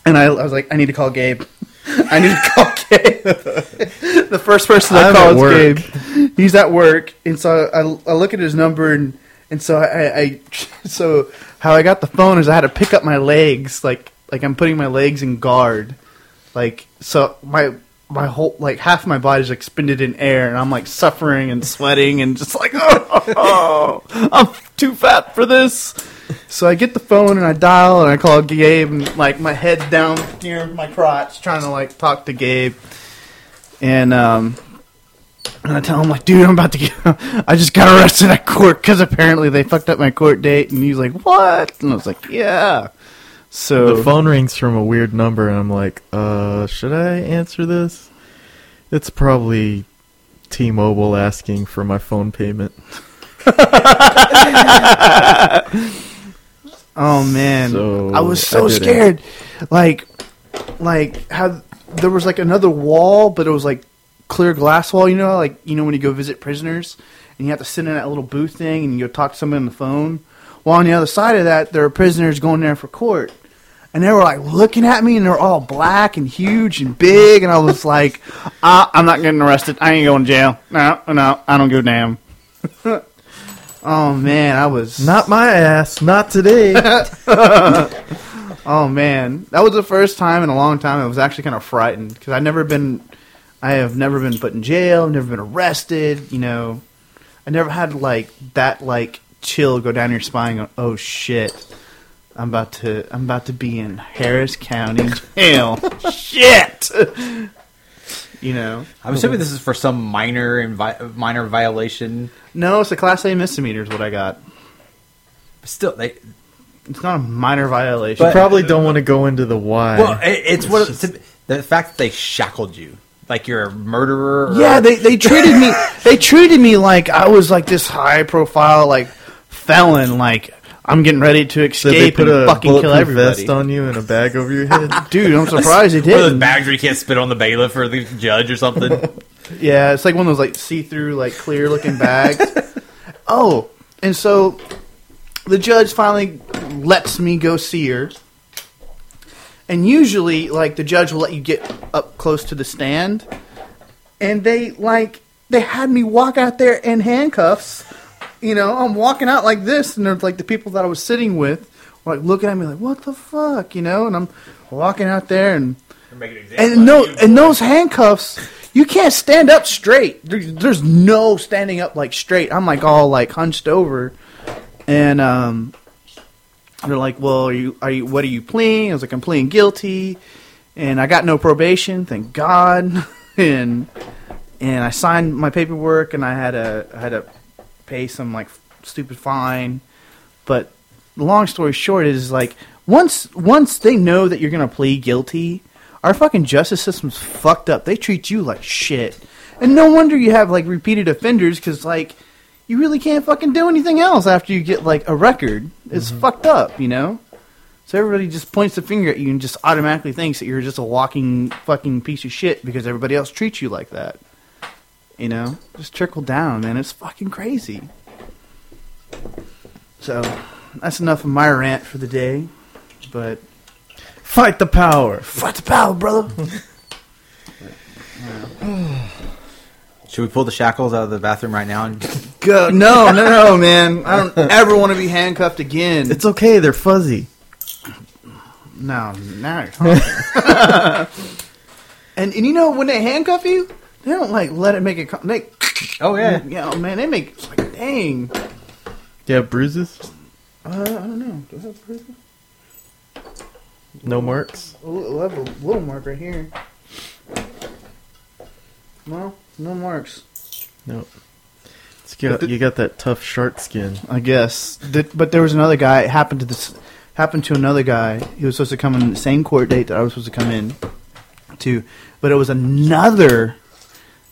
S3: and I, I was like, I need to call Gabe. I need to call Gabe. the first person I
S1: I'm
S3: call is
S1: work.
S3: Gabe. He's at work, and so I, I look at his number, and and so I, I so how I got the phone is I had to pick up my legs, like like I'm putting my legs in guard, like so my my whole like half my body's expended in air, and I'm like suffering and sweating and just like oh, I'm too fat for this. So I get the phone and I dial and I call Gabe and like my head's down near my crotch trying to like talk to Gabe. And um and I tell him like, dude, I'm about to get I just got arrested at court cuz apparently they fucked up my court date and he's like, "What?" And I was like, "Yeah." So
S1: The phone rings from a weird number, and I'm like, uh, should I answer this? It's probably T-Mobile asking for my phone payment.
S3: Oh man,
S1: So,
S3: I was so
S1: didn't.
S3: scared. Like, like how there was like another wall, but it was like clear glass wall. You know, like you know when you go visit prisoners and you have to sit in that little booth thing and you go talk to someone on the phone. Well, on the other side of that, there are prisoners going there for court, and they were like looking at me, and they're all black and huge and big, and I was like, uh, "I'm not getting arrested. I ain't going to jail. No, no, I don't give a damn." oh man, I was
S1: Not my ass, not today.
S3: Oh man, that was the first time in a long time I was actually kind of frightened because I've never been, I have never been put in jail, I've never been arrested. You know, I never had like that like chill go down your spine. Going, oh shit, I'm about to, I'm about to be in Harris County jail. shit. you know,
S2: I'm assuming this is for some minor invi- minor violation.
S3: no, it's a class A misdemeanor is what I got.
S2: But still, they,
S3: It's not a minor violation.
S1: you probably don't want to go into the why.
S2: well, it, it's what it's, the fact that they shackled you. like you're a murderer. Or,
S3: Yeah, they they treated me they treated me like I was like this high profile like felon. Like I'm getting ready to
S1: Did they
S3: escape
S1: put
S3: and
S1: a
S3: fucking kill
S1: bulletproof
S3: everybody.
S1: vest on you and a bag over your head?
S3: Dude, I'm surprised they
S2: One of those
S3: did.
S2: bags where you can't spit on the bailiff or the judge or something.
S3: Yeah, it's like one of those like see through like clear looking bags. oh, and so the judge finally lets me go see her. And usually, like the judge will let you get up close to the stand, and they like they had me walk out there in handcuffs. You know, I'm walking out like this, and there's like the people that I was sitting with were like looking at me like, "What the fuck?" You know, and I'm walking out there, and and no, and those handcuffs, you can't stand up straight. There, there's no standing up like straight. I'm like all like hunched over, and um, they're like, "Well, are you are you what are you pleading?" I was like, "I'm pleading guilty," and I got no probation, thank God, and and I signed my paperwork, and I had to I had to pay some like stupid fine, but long story short is like once once they know that you're gonna plead guilty, our fucking justice system's fucked up. They treat you like shit, and no wonder you have like repeated offenders because like you really can't fucking do anything else after you get like a record. It's mm-hmm. fucked up, you know. So everybody just points the finger at you and just automatically thinks that you're just a walking fucking piece of shit because everybody else treats you like that. You know, just trickle down, man. It's fucking crazy. So that's enough of my rant for the day. But
S1: Fight the power.
S3: fight the power, brother.
S2: Should we pull the shackles out of the bathroom right now? And
S3: Go. No, no, no, man. I don't ever want to be handcuffed again.
S1: It's okay. They're fuzzy.
S3: No, now you're talking. and and you know when they handcuff you, they don't like let it make it. co- They,
S2: oh yeah,
S3: yeah, man, they make it's like dang.
S1: Do you have bruises?
S3: Uh, I don't know. Do I have bruises?
S1: No marks.
S3: A little, I have a little mark right here. No, no marks.
S1: No. It's got, you got that tough shark skin.
S3: I guess. Th- But there was another guy. It happened to this. Happened to another guy. He was supposed to come in the same court date that I was supposed to come in to, but it was another.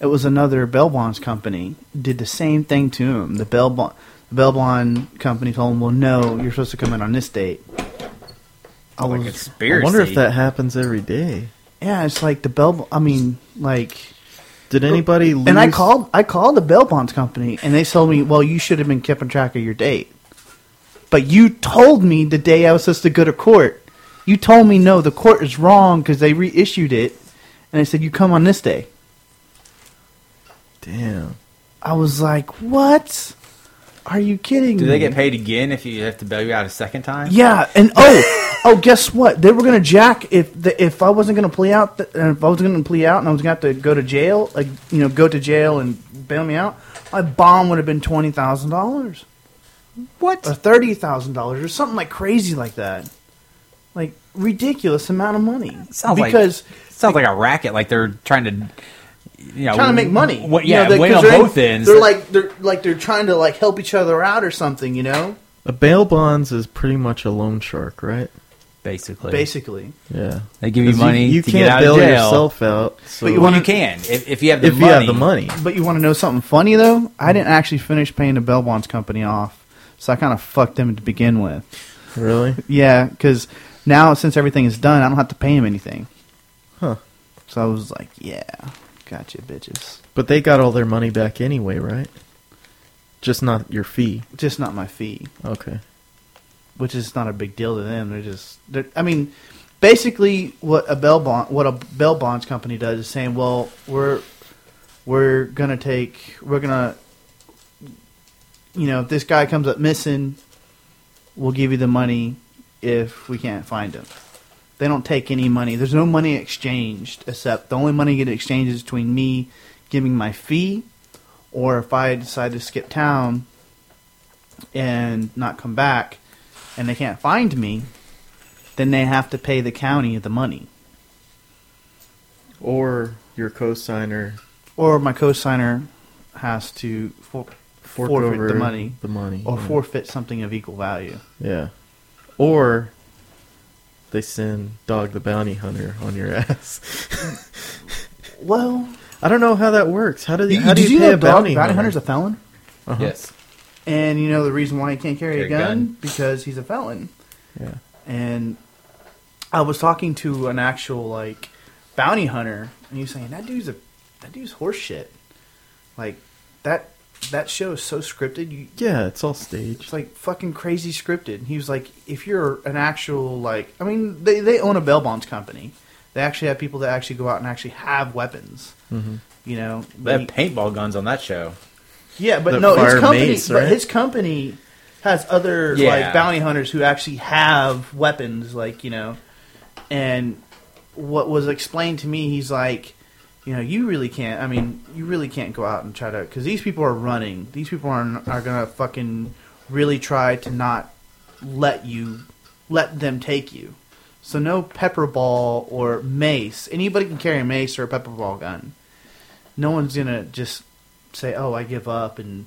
S3: It was another Bell bonds company did the same thing to him. The Bell bond, the bail bond company told him, "Well, no, you're supposed to come in on this date." I
S2: like
S3: was,
S1: I wonder if that happens every day.
S3: yeah, it's like the Bell. I mean, like
S1: Did anybody lose?
S3: And I called I called the Bell bonds company and they told me, Well, you should have been keeping track of your date. But you told me the day I was supposed to go to court. You told me no, the court is wrong because they reissued it, and they said you come on this day.
S1: Damn.
S3: I was like, "What? Are you kidding
S2: Do
S3: me?"
S2: they get paid again if you have to bail you out a second time?
S3: Yeah, and oh, oh, guess what? They were gonna jack if the, if I wasn't gonna plea out, th- and if I was gonna plea out, and I was gonna have to go to jail, like you know, go to jail and bail me out. My bond would have been twenty thousand dollars,
S2: What?
S3: or thirty thousand dollars, or something like crazy like that, like ridiculous amount of money.
S2: Sounds like-
S3: because
S2: Sounds like a racket. Like they're trying to, you know,
S3: trying to make money.
S2: What?
S3: You
S2: Yeah,
S3: know, they-
S2: win
S3: 'cause
S2: on
S3: they're in-
S2: both ends.
S3: They're like they're like they're trying to like help each other out or something, you know.
S1: A bail bonds is pretty much a loan shark, right?
S2: basically,
S3: Basically,
S1: Yeah.
S2: they give you money
S1: You,
S2: to
S1: can't
S2: get out
S1: bail
S2: of jail.
S1: yourself out. So
S3: But you wanna-
S2: you can if, if you have the
S1: if
S2: money.
S1: you have the money.
S3: But you want to know something funny though? I didn't actually finish paying the bail bonds company off, so I kind of fucked them to begin with.
S1: Really?
S3: Yeah, because now since everything is done, I don't have to pay them anything.
S1: Huh.
S3: So I was like, yeah, gotcha, bitches.
S1: But they got all their money back anyway, right? Just not your fee.
S3: Just not my fee,
S1: Okay.
S3: which is not a big deal to them. They're just, they're, I mean, basically what a bell bond, what a bell bonds company does is saying, well, we're we're gonna take, we're gonna, you know, if this guy comes up missing, we'll give you the money if we can't find him. They don't take any money. There's no money exchanged except the only money get exchanged is between me giving my fee or if I decide to skip town and not come back and they can't find me, then they have to pay the county the money.
S1: Or your co-signer
S3: Or my cosigner has to for, forfeit the money
S1: The money.
S3: or
S1: yeah.
S3: forfeit something of equal value.
S1: Yeah. Or they send Dog the Bounty Hunter on your ass.
S3: Well,
S1: I don't know how that works. How do
S3: you,
S1: how do you,
S3: you
S1: pay
S3: know
S1: a bounty,
S3: bounty
S1: hunter?
S3: hunter's a felon?
S1: Uh-huh.
S2: Yes.
S3: And you know the reason why he can't carry a
S2: Carry a
S3: gun?
S2: gun.
S3: Because he's a felon.
S1: Yeah.
S3: And I was talking to an actual like bounty hunter, and he was saying that dude's a that dude's horse shit. Like that that show is so scripted. You,
S1: Yeah, it's all staged.
S3: it's like fucking crazy scripted. He was like, if you're an actual like, I mean, they they own a bail bonds company. They actually have people that actually go out and actually have weapons.
S1: hmm
S3: You know,
S2: They have paintball guns on that show.
S3: yeah, but
S1: That
S3: no, his
S1: fire
S3: company,
S1: mace,
S3: but his company has other
S2: Yeah.
S3: like bounty hunters who actually have weapons, like you know. And what was explained to me, he's like, you know, you really can't. I mean, you really can't go out and try to because these people are running. These people are are gonna fucking really try to not let you let them take you. So no pepper ball or mace. Anybody can carry a mace or a pepper ball gun. No one's gonna just say, "Oh, I give up," and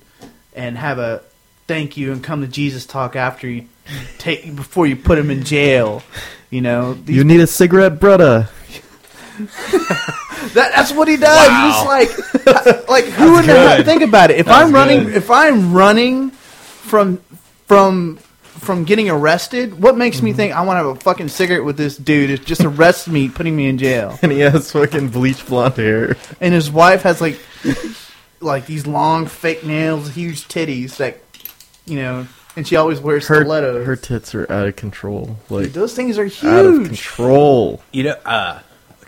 S3: and have a thank you and come to Jesus talk after you take before you put him in jail. You know,
S1: You need a cigarette, brother.
S3: that, that's what he does.
S2: Wow.
S3: It's like, like who in the hell? Think about it. If
S2: That's
S3: I'm running,
S2: good.
S3: if I'm running from from from getting arrested, what makes
S2: Mm-hmm.
S3: me think I want to have a fucking cigarette with this dude? Is just arrest me, putting me in jail.
S1: And he has fucking bleach blonde hair.
S3: And his wife has like like these long fake nails, huge titties that you know, and she always wears
S1: Her,
S3: stilettos.
S1: her tits are out of control.
S3: Dude,
S1: Like,
S3: those things are
S1: out of
S3: huge.
S1: control.
S2: You know, uh,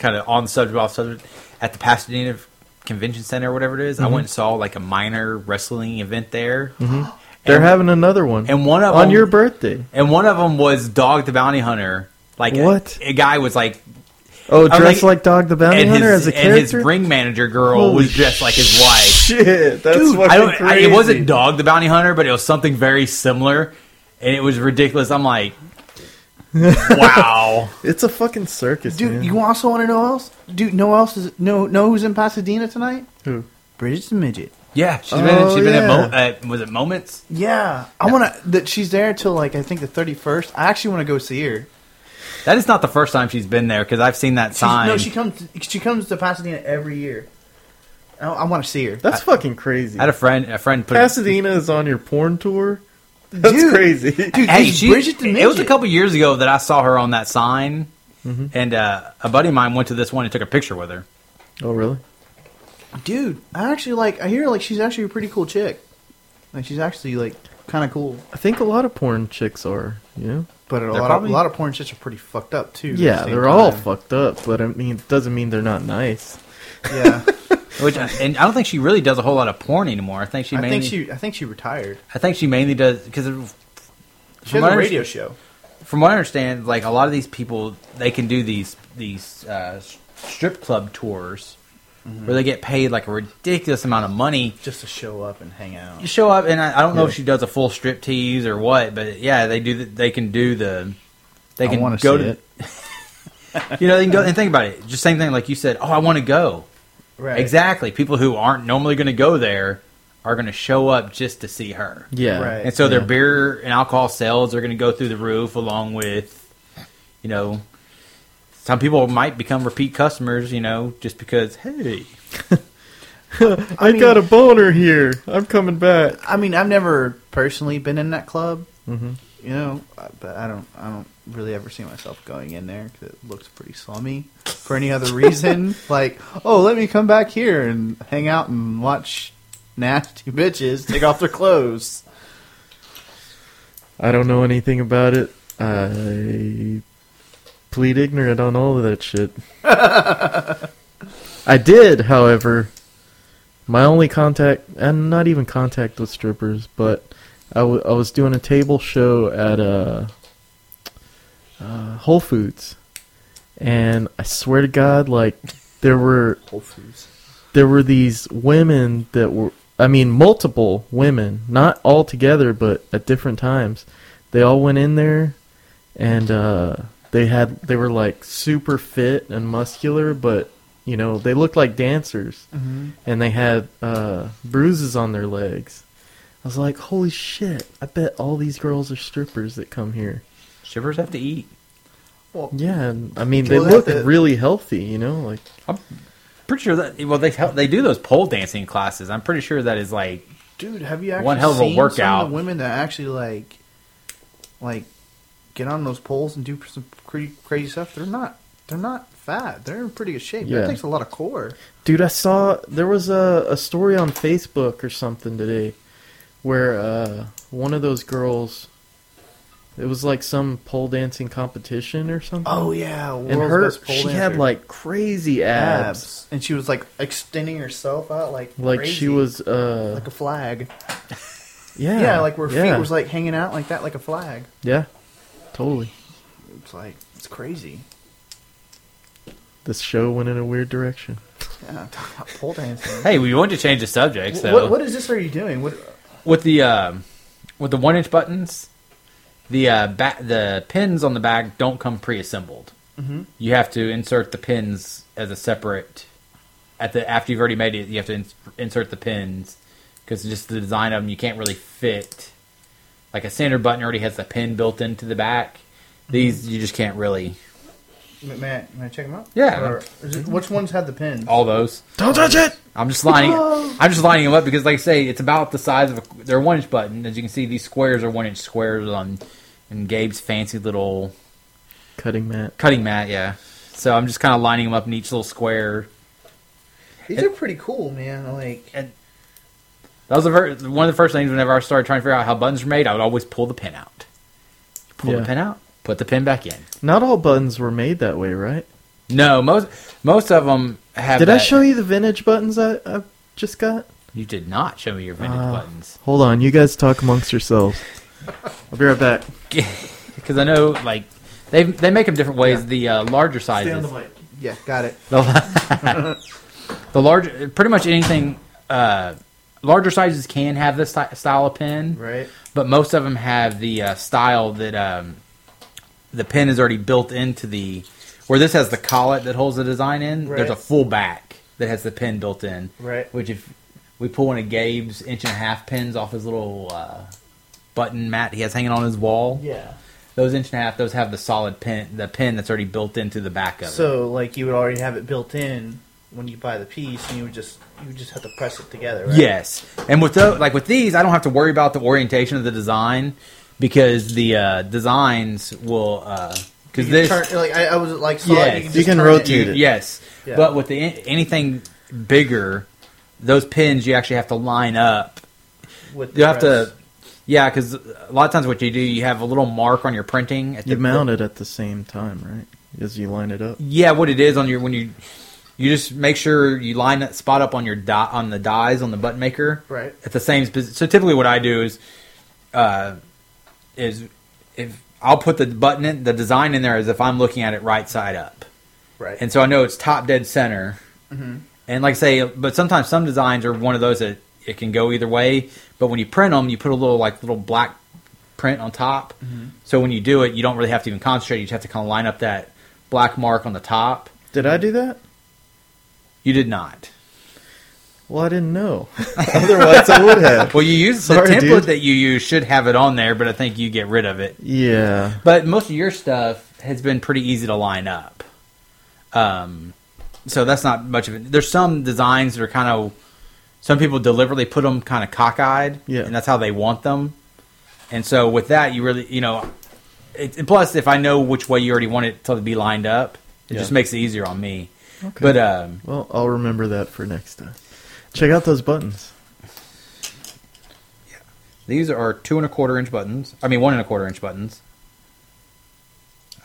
S2: kind of on the subject, off subject. At the Pasadena Convention Center, or whatever it is, I mm-hmm. went and saw like a minor wrestling event there, mm-hmm.
S1: They're
S2: And-
S1: having another one.
S2: and one of
S1: on
S2: them,
S1: your birthday.
S2: and one of them was Dog the Bounty Hunter. Like
S1: What?
S2: A, a guy was like,
S1: Oh, dressed
S2: like-
S1: like Dog the Bounty Hunter
S2: his,
S1: as a
S2: and his ring manager girl
S1: Holy
S2: was dressed like his wife.
S1: Shit, that's
S3: Dude,
S1: fucking
S2: I don't. I, it wasn't Dog the Bounty Hunter, but it was something very similar, and it was ridiculous. I'm like, wow.
S1: It's a fucking circus,
S3: Dude,
S1: man.
S3: you also want to know else? Dude, know else is know know who's in Pasadena tonight?
S1: Who?
S3: Bridget the midget.
S2: Yeah, she's been.
S1: Oh,
S2: She's been at, oh, Mo,
S1: yeah.
S2: at was it Moments?
S3: Yeah, I want to. That she's there till like I think the thirty first. I actually want to go see her.
S2: That is not the first time she's been there because I've seen that
S3: She's,
S2: sign.
S3: no, she comes. She comes to Pasadena every year. I, I want to see her.
S1: That's fucking crazy.
S2: I had a friend. A friend put.
S1: Pasadena is on your porn tour. That's
S3: Dude.
S1: crazy.
S3: Dude,
S2: Hey, she,
S3: Bridget the
S2: it was a couple years ago that I saw her on that sign,
S1: Mm-hmm.
S2: and uh, a buddy of mine went to this one and took a picture with her.
S1: oh, really?
S3: Dude, I actually like. I hear like she's actually a pretty cool chick. Like she's actually like kind of cool.
S1: I think a lot of porn chicks are. You know?
S3: But a
S2: They're
S3: lot,
S2: probably-
S3: of, a lot of porn chicks are pretty fucked up too. at the
S1: Yeah, they're all fucked up, but I mean, it doesn't mean they're not nice.
S3: Yeah,
S2: Which and I don't think she really does a whole lot of porn anymore. I think she Mainly, I
S3: think she. I think she retired.
S2: I think she mainly does because
S3: She has a radio show.
S2: From what I understand, like a lot of these people, they can do these these uh, strip club tours
S3: Mm-hmm.
S2: where they get paid like a ridiculous amount of money.
S3: just to show up and hang out.
S2: You show up, and I, I don't know
S1: Yeah.
S2: if she does a full strip tease or what, but yeah, they do. The, they can do the. They can
S3: wanna
S2: go
S3: see
S2: to.
S3: it.
S2: you know, they can go and think about it. Just same thing, like you said. Oh, I want to go.
S3: Right.
S2: Exactly. People who aren't normally going to go there are going to show up just to see her.
S1: Yeah.
S3: Right.
S2: And so their
S1: Yeah.
S2: beer and alcohol sales are going to go through the roof, along with, you know, some people might become repeat customers. You know, just because hey,
S1: I,
S3: mean-
S1: got a boner here. I'm coming back.
S3: I mean, I've never personally been in that club,
S1: hmm
S3: you know, but I don't. I don't really ever see myself going in there because it looks pretty slummy. For any other reason, like, oh, let me come back here and hang out and watch nasty bitches take off their clothes.
S1: I don't know anything about it. I plead ignorant on all of that shit. I did, however, my only contact, and not even contact with strippers, but I, w- I was doing a table show at uh, uh, Whole Foods, and I swear to God, like there were
S3: Whole Foods.
S1: there were these women that were I mean multiple women, not all together but at different times. They all went in there and uh they had they were like super fit and muscular but you know, they looked like dancers
S3: Mm-hmm.
S1: and they had uh bruises on their legs. I was like, "Holy shit. I bet all these girls are strippers that come here."
S2: shivers have to eat.
S3: Well,
S1: Yeah, and, I mean, they
S3: Well,
S1: look
S3: have to-
S1: really healthy, you know, like
S2: I'm pretty sure that well they they do those pole dancing classes. I'm pretty sure that is like
S3: Dude, have you actually
S2: One hell of a
S3: seen some
S2: workout.
S3: of the women that actually like, like, get on those poles and do some crazy, crazy stuff? They're not. They're not fat. They're in pretty good shape.
S1: Yeah.
S3: That takes a lot of core.
S1: Dude, I saw there was a, a story on Facebook or something today where uh, one of those girls, it was like some pole dancing competition or something.
S3: Oh yeah,
S1: and her,
S3: pole
S1: she
S3: dancer.
S1: had like crazy abs,
S3: abs, and she was like extending herself out like
S1: like
S3: crazy,
S1: she was, uh,
S3: like a flag.
S1: yeah,
S3: Yeah, like where
S1: yeah,
S3: feet was like hanging out like that, like a flag.
S1: yeah, totally.
S3: It's like it's crazy.
S1: This show went in a weird direction.
S3: Yeah, pole dancing.
S2: hey, we want to change the subject. So
S3: what, what is this? Are you doing? What?
S2: With the um, with the one inch buttons, the uh, back the pins on the back don't come pre-assembled.
S3: Mhm.
S2: You have to insert the pins as a separate. At the after you've already made it, you have to ins- insert the pins because just the design of them, you can't really fit. Like a standard button already has the pin built into the back. These you just can't really.
S3: May, may I, may I check them out?
S2: Yeah.
S3: Or is it, which ones have the pins?
S2: All those.
S1: Don't touch it.
S2: I'm just lining. I'm just lining them up because, like I say, it's about the size of a. They're one inch button. As you can see, these squares are one inch squares on, in Gabe's fancy little
S1: Cutting mat.
S2: cutting mat. Yeah. So I'm just kind of lining them up in each little square.
S3: These are pretty cool, man. Like
S2: And that was the ver- one of the first things. Whenever I started trying to figure out how buttons were made, I would always pull the pin out. Pull
S1: Yeah.
S2: the pin out. Put the pin back in.
S1: Not all buttons were made that way, right?
S2: No, most most of them have.
S1: Did I
S2: that-
S1: show you the vintage buttons I, I just got?
S2: You did not show me your vintage
S1: Ah.
S2: buttons.
S1: Hold on, you guys talk amongst yourselves. I'll be right back.
S2: because I know like they they make them different ways. The uh, larger sizes.
S1: mic.
S3: yeah, got it.
S2: The, the large, pretty much anything. Uh, larger sizes can have this sty- style of pin,
S3: Right.
S2: but most of them have the uh, style that um, the pin is already built into the. Where this has the collet that holds the design in, there's a full back that has the pin built in.
S3: Right.
S2: Which if we pull one of Gabe's inch and a half pins off his little uh, button mat he has hanging on his wall,
S3: Yeah.
S2: those inch and a half, those have the solid pin, the pin that's already built into the back of it.
S3: So like you would already have it built in when you buy the piece, and you would just you would just have to press it together. Right?
S2: Yes, and with those, like with these, I don't have to worry about the orientation of the design because the uh, designs will because
S3: You
S2: this
S3: turn, like I, I was like saw
S2: Yes.
S3: it, you
S1: You can rotate
S2: you-
S1: it.
S2: yes,
S3: Yeah.
S2: but with the anything bigger, those pins you actually have to line up.
S3: with the
S2: You have
S3: press.
S2: to. Yeah, because a lot of times what you do, you have a little mark on your printing. At
S1: You
S2: the,
S1: mount it at the same time, right? As you line it up.
S2: Yeah, what it is on your when you you just make sure you line that spot up on your dot on the dies on the button maker
S3: right.
S2: at the same position. So typically, what I do is, uh, is if I'll put the button in the design in there as if I'm looking at it right side up,
S3: Right.
S2: and so I know it's top dead center.
S3: Mhm.
S2: And like I say, but sometimes some designs are one of those that it can go either way. But when you print them, you put a little like little black print on top. So when you do it, you don't really have to even concentrate. You just have to kind of line up that black mark on the top.
S1: Did I do that?
S2: You did not.
S1: Well, I didn't know. Otherwise, I would have.
S2: Well, you use the
S1: Sorry,
S2: template
S1: dude.
S2: that you use should have it on there, but I think you get rid of it.
S1: Yeah.
S2: But most of your stuff has been pretty easy to line up. Um, so that's not much of it. There's some designs that are kind of, some people deliberately put them kind of cockeyed,
S1: Yeah.
S2: and that's how they want them. And so with that, you really, you know, it, and plus if I know which way you already want it to be lined up, it
S1: Yeah.
S2: just makes it easier on me.
S1: Okay.
S2: But um,
S1: well, I'll remember that for next time. Check out those buttons.
S2: Yeah, these are two and a quarter inch buttons. I mean, one and a quarter inch buttons.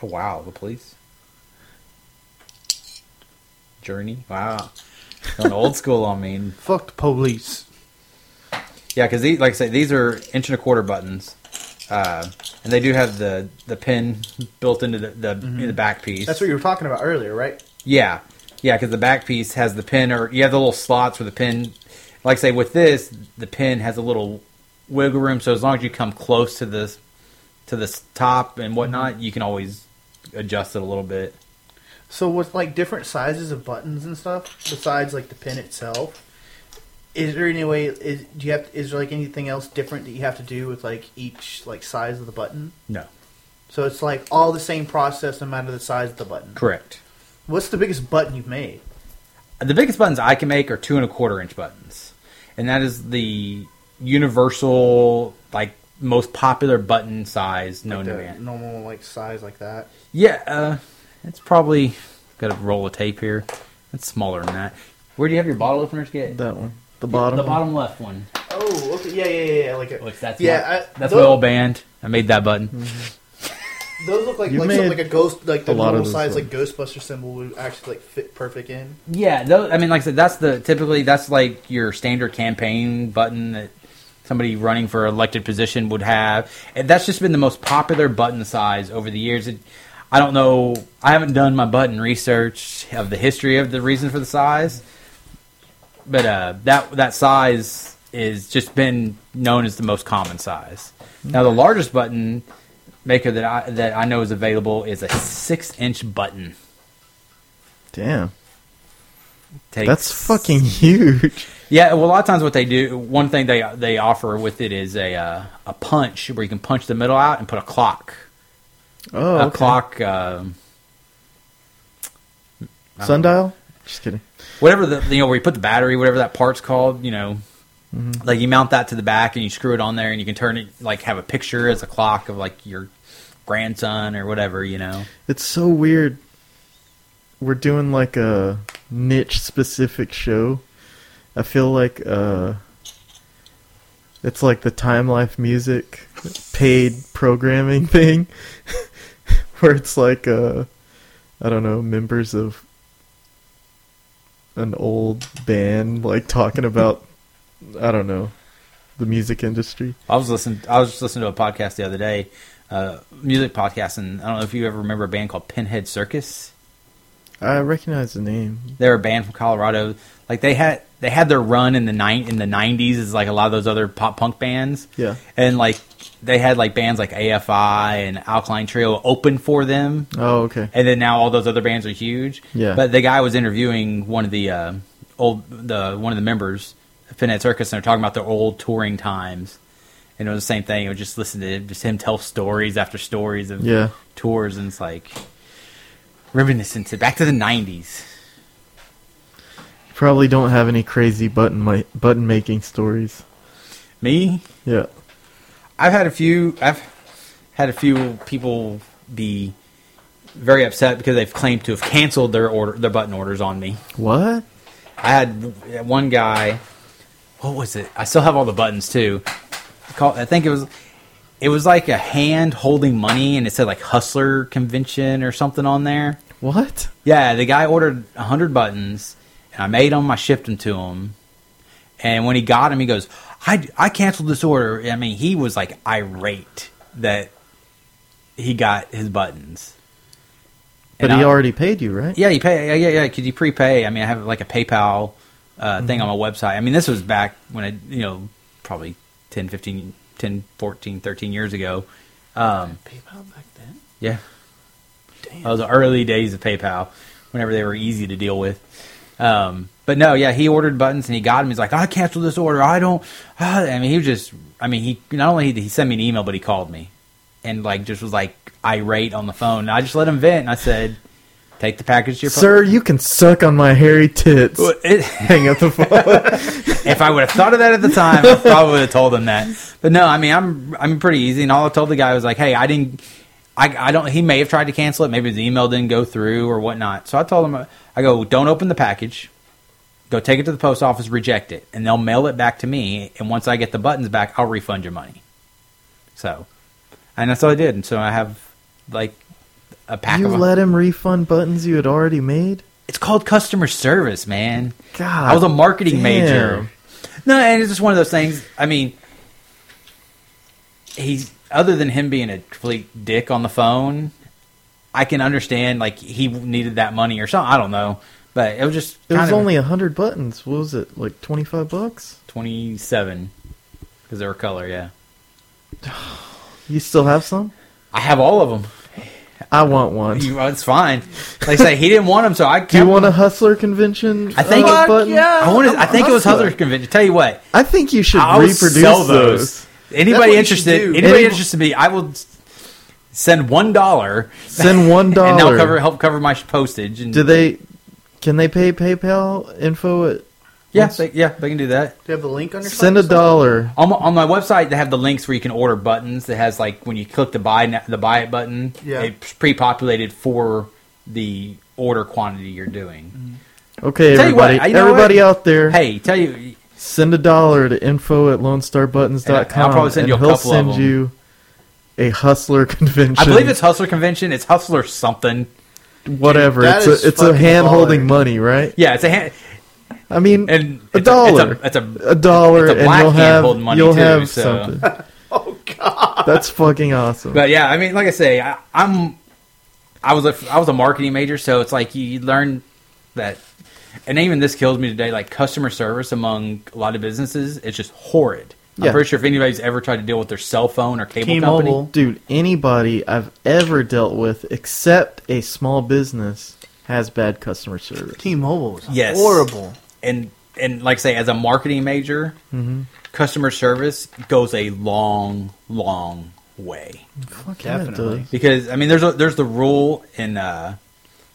S2: Oh wow, the police. Journey. Wow, going old school on me.
S3: Fuck the police.
S2: Yeah, because these, like I say, these are inch and a quarter buttons, uh, and they do have the the pin built into the the, in the back piece.
S3: That's what you were talking about earlier, right?
S2: Yeah, yeah, because the back piece has the pin, or you have the little slots for the pin. Like I say, with this, the pin has a little wiggle room, so as long as you come close to this to the top and mm-hmm. whatnot, you can always adjust it a little bit.
S3: So with like different sizes of buttons and stuff, besides like the pin itself, is there any way? Is do you have? Is there like anything else different that you have to do with like each like size of the button?
S2: No,
S3: So it's like all the same process no matter the size of the button.
S2: correct.
S3: What's the biggest button you've made?
S2: the biggest buttons I can make are two and a quarter inch buttons, and that is the universal like most popular button size known to
S3: the
S2: man.
S3: normal like size like that.
S2: Yeah, uh, it's probably got a roll of tape here. It's smaller than that. Where do you have your bottle openers? Get
S1: That one. The bottom.
S2: the
S1: one.
S2: bottom left one.
S3: Oh, okay. Yeah, yeah, yeah. yeah. Like a,
S2: Which that's
S3: Yeah,
S2: my,
S3: I-
S2: that's
S3: those-
S2: my old band. I made that button.
S3: Those look like
S1: You've
S3: like
S1: made
S3: something like a ghost, like the
S1: a lot of
S3: normal
S1: those
S3: size like. Ghostbuster symbol would actually like fit perfect in.
S2: Yeah, those, I mean, like I said, that's the typically that's like your standard campaign button that somebody running for elected position would have. And that's just been the most popular button size over the years. It, I don't know. I haven't done my button research of the history of the reason for the size, but uh, that that size is just been known as the most common size. Now, the largest button maker that I that I know is available is a six inch button.
S1: Damn.
S2: Takes-
S1: That's fucking huge.
S2: Yeah, well, a lot of times what they do, one thing they they offer with it is a uh, a punch where you can punch the middle out and put a clock,
S1: Oh,
S2: a
S1: okay.
S2: clock, um,
S1: Sundial? Just kidding.
S2: whatever the you know where you put the battery, whatever that part's called, you know, like you mount that to the back and you screw it on there and you can turn it like have a picture as a clock of like your grandson or whatever, you know.
S1: It's so weird. We're doing like a niche specific show. I feel like uh it's like the Time Life Music paid programming thing where it's like uh I don't know, members of an old band like talking about I don't know, the music industry.
S2: I was listening. I was just listening to a podcast the other day, uh, music podcast, and I don't know if you ever remember a band called Pinhead Circus.
S1: I recognize the name.
S2: they're a band from Colorado. Like they had they had their run in the nine in the nineties as like a lot of those other pop punk bands.
S1: Yeah.
S2: And like they had like bands like AFI and Alkaline Trio open for them.
S1: Oh, okay.
S2: And then now all those other bands are huge.
S1: Yeah.
S2: But the guy was interviewing one of the uh, old the one of the members of Pinhead Circus and they're talking about their old touring times. And it was the same thing. It was just listen to just him tell stories after stories of
S1: Yeah.
S2: tours and it's like reminiscent to back to the nineties.
S1: Probably don't have any crazy button button making stories.
S2: Me,
S1: Yeah.
S2: I've had a few. I've had a few people be very upset because they've claimed to have canceled their order, their button orders on me.
S1: What?
S2: I had one guy. What was it? I still have all the buttons too. Call- I think it was. It was like a hand holding money, and it said like Hustler Convention or something on there.
S1: What?
S2: Yeah, the guy ordered a hundred buttons, and I made them. I shipped them to him, and when he got them, he goes, "I I canceled this order." I mean, he was like irate that he got his buttons.
S1: But
S2: And
S1: he
S2: I-
S1: already paid you, right?
S2: yeah, you pay. Yeah, yeah, yeah. Could you prepay? I mean, I have like a PayPal uh, thing on my website. I mean, this was back when I, you know, probably 10, 15, 10, 14, 13 years ago. Um,
S3: PayPal back then.
S2: yeah,
S3: Damn.
S2: that was the early days of PayPal, whenever they were easy to deal with. Um, but no, yeah, he ordered buttons and he got them. He's like, I canceled this order. I don't. ah." I mean, he was just. I mean, he not only did he send me an email, but he called me and like just was like irate on the phone. And I just let him vent, and I said, "Take the package to your
S1: Sir, you can suck on my hairy tits.
S2: It-
S1: Hang up the phone.
S2: if I would have thought of that at the time, I probably would have told him that. But no, I mean, I'm I'm pretty easy, and all I told the guy was like, "Hey, I didn't, I, I don't." He may have tried to cancel it, maybe the email didn't go through or whatnot. So I told him, I go, "Don't open the package. Go take it to the post office, reject it, and they'll mail it back to me. And once I get the buttons back, I'll refund your money." So, and that's what I did. And so I have like a pack
S1: you
S2: of.
S1: let him refund buttons you had already made?
S2: it's called customer service, man.
S1: God.
S2: I was a marketing
S1: damn.
S2: major. No, and it's just one of those things. I mean, he's other than him being a complete dick on the phone. I can understand like he needed that money or something. I don't know, but it was just
S1: It was
S2: of
S1: only a hundred buttons. What was it? Like twenty five bucks?
S2: twenty seven because they were color. Yeah,
S1: You still have some?
S2: I have all of them.
S1: I want one.
S2: You, it's fine. Like I say, he didn't want them, so I kept
S1: Do you want a hustler convention?
S2: I think-
S1: uh,
S2: Fuck
S1: button?
S3: yeah.
S2: I wanted.
S3: I'm
S2: I
S3: a
S2: think it was
S3: hustler.
S2: Hustler Convention. Tell you what,
S1: I think you should
S2: I will
S1: reproduce
S2: sell
S1: those.
S2: those. Anybody interested? Anybody
S1: Any-
S2: interested in me? I will send one dollar
S1: Send one
S2: and they'll cover help cover my postage. And
S1: Do they? Can they pay PayPal info at
S2: Yeah, they, yeah, they can do that.
S3: Do you have the link on your
S1: send a
S3: site?
S1: dollar?
S2: On my, on my website, they have the links where you can order buttons. That has like when you click the buy the buy it button,
S3: Yeah.
S2: it's pre-populated for the order quantity you're doing. Mm-hmm.
S1: Okay,
S2: Tell you what,
S1: everybody,
S2: you know
S1: everybody
S2: what?
S1: out there,
S2: Hey, tell you,
S1: send a dollar to info at lonestarbuttons.com.
S2: And I'll probably send you a
S1: he'll
S2: couple of
S1: send
S2: them.
S1: you a hustler convention.
S2: I believe it's Hustler Convention. It's Hustler something.
S1: whatever.
S3: Dude, that
S1: it's
S3: is
S1: a it's a
S3: fucking
S1: hand holding
S3: baller.
S1: money, right?
S2: Yeah, it's a hand,
S1: I mean,
S2: and
S1: a
S2: it's
S1: dollar,
S2: A, it's a, it's a
S1: a dollar,
S2: it's a
S1: and you'll have
S2: holding money
S1: you'll
S2: too,
S1: have
S2: so-
S1: something.
S3: Oh god.
S1: That's fucking awesome.
S2: But yeah, I mean, like I say, I, I'm, I was a, I was a marketing major, so it's like you learn that, and even this kills me today. Like customer service among a lot of businesses, it's just horrid.
S1: Yeah.
S2: I'm pretty sure if anybody's ever tried to deal with their cell phone or cable company,
S3: T-Mobile.
S1: Dude, anybody I've ever dealt with, except a small business, has bad customer service.
S3: T-Mobile was
S2: Yes.
S3: horrible.
S2: And and like I say, as a marketing major,
S1: Mm-hmm.
S2: customer service goes a long, long way.
S1: Fuck
S3: Definitely.
S1: does.
S2: because I mean, there's a, there's the rule in uh,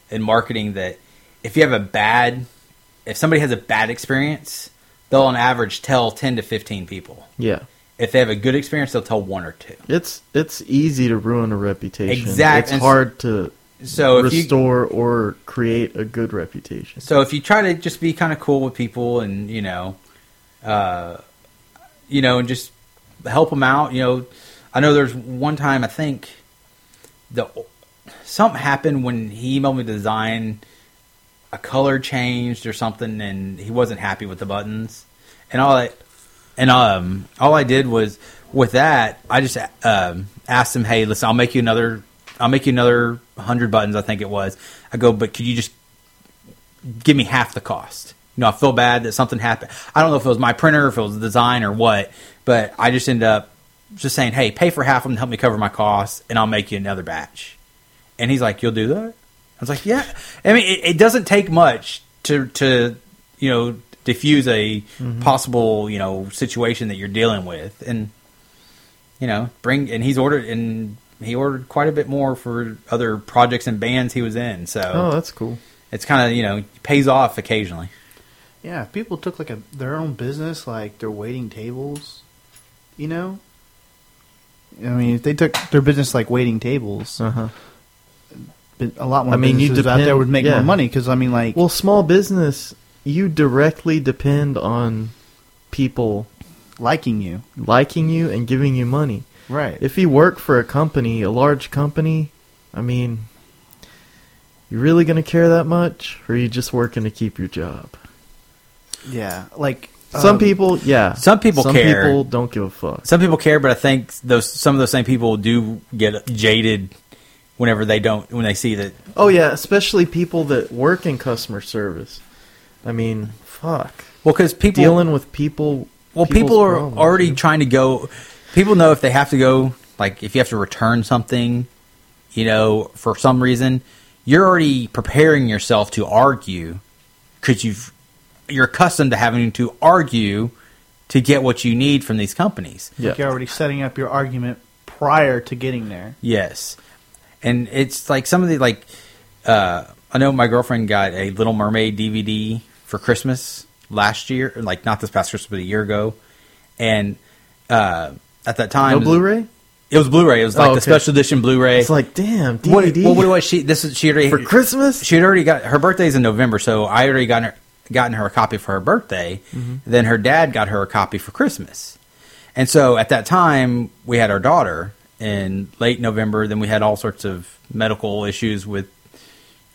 S2: in marketing that if you have a bad, if somebody has a bad experience, they'll on average tell ten to fifteen people.
S1: Yeah.
S2: If they have a good experience, they'll tell one or two.
S1: It's it's easy to ruin a reputation.
S2: Exact-
S1: It's
S2: and s-
S1: hard to
S2: So if you
S1: restore or create a good reputation.
S2: so if you try to just be kind of cool with people and you know, uh, you know, and just help them out. You know, I know there's one time I think the something happened when he emailed me to design a color changed or something, and he wasn't happy with the buttons. And all I and um all I did was with that I just um, asked him, hey, listen, I'll make you another. I'll make you another hundred buttons. I think it was. I go, but could you just give me half the cost? You know, I feel bad that something happened. I don't know if it was my printer, if it was the design, or what. But I just end up just saying, hey, pay for half of them, help me cover my costs, and I'll make you another batch. And he's like, you'll do that? I was like, yeah. I mean, it, it doesn't take much to to you know diffuse a mm-hmm. possible you know situation that you're dealing with, and you know bring. And he's ordered and he ordered quite a bit more for other projects and bands he was in. So
S1: Oh, that's cool.
S2: it's kind of you know pays off occasionally.
S3: Yeah, if people took like a their own business, like they're waiting tables, you know. I mean, if they took their business like waiting tables,
S1: Uh huh.
S3: a lot more
S1: I mean, you
S3: businesses out there would make
S1: yeah.
S3: more money because I mean, like,
S1: Well, small business, you directly depend on people
S3: liking you,
S1: liking you and giving you money.
S3: Right?
S1: If you work for a company, a large company, I mean, you really going to care that much, or are you just working to keep your job?
S3: yeah, like
S1: Some
S3: um,
S1: people, yeah.
S2: Some people
S1: Some
S2: care.
S1: people don't give a fuck.
S2: Some people care, but I think those some of those same people do get jaded whenever they don't when they see that.
S1: Oh yeah, especially people that work in customer service. I mean, fuck.
S2: Well, because people
S1: Dealing with people.
S2: Well, people are
S1: problems,
S2: already
S1: dude.
S2: trying to go. People know if they have to go, like if you have to return something, you know, for some reason, you're already preparing yourself to argue because you've you're accustomed to having to argue to get what you need from these companies.
S1: Yeah.
S3: like you're already setting up your argument prior to getting there.
S2: Yes, and it's like some of the like. Uh, I know my girlfriend got a Little Mermaid DVD for Christmas last year, like not this past Christmas, but a year ago, and uh, at that time,
S1: No Blu-ray.
S2: It was Blu-ray. It was like
S1: Oh,
S2: the special edition Blu-ray.
S1: It's like, damn,
S2: what,
S1: DVD
S2: well, what was she? This is she already
S1: for Christmas.
S2: she had already got her birthday's in November, so I already got her gotten her a copy for her birthday. Then her dad got her a copy for Christmas, and so at that time we had our daughter in late November. Then we had all sorts of medical issues with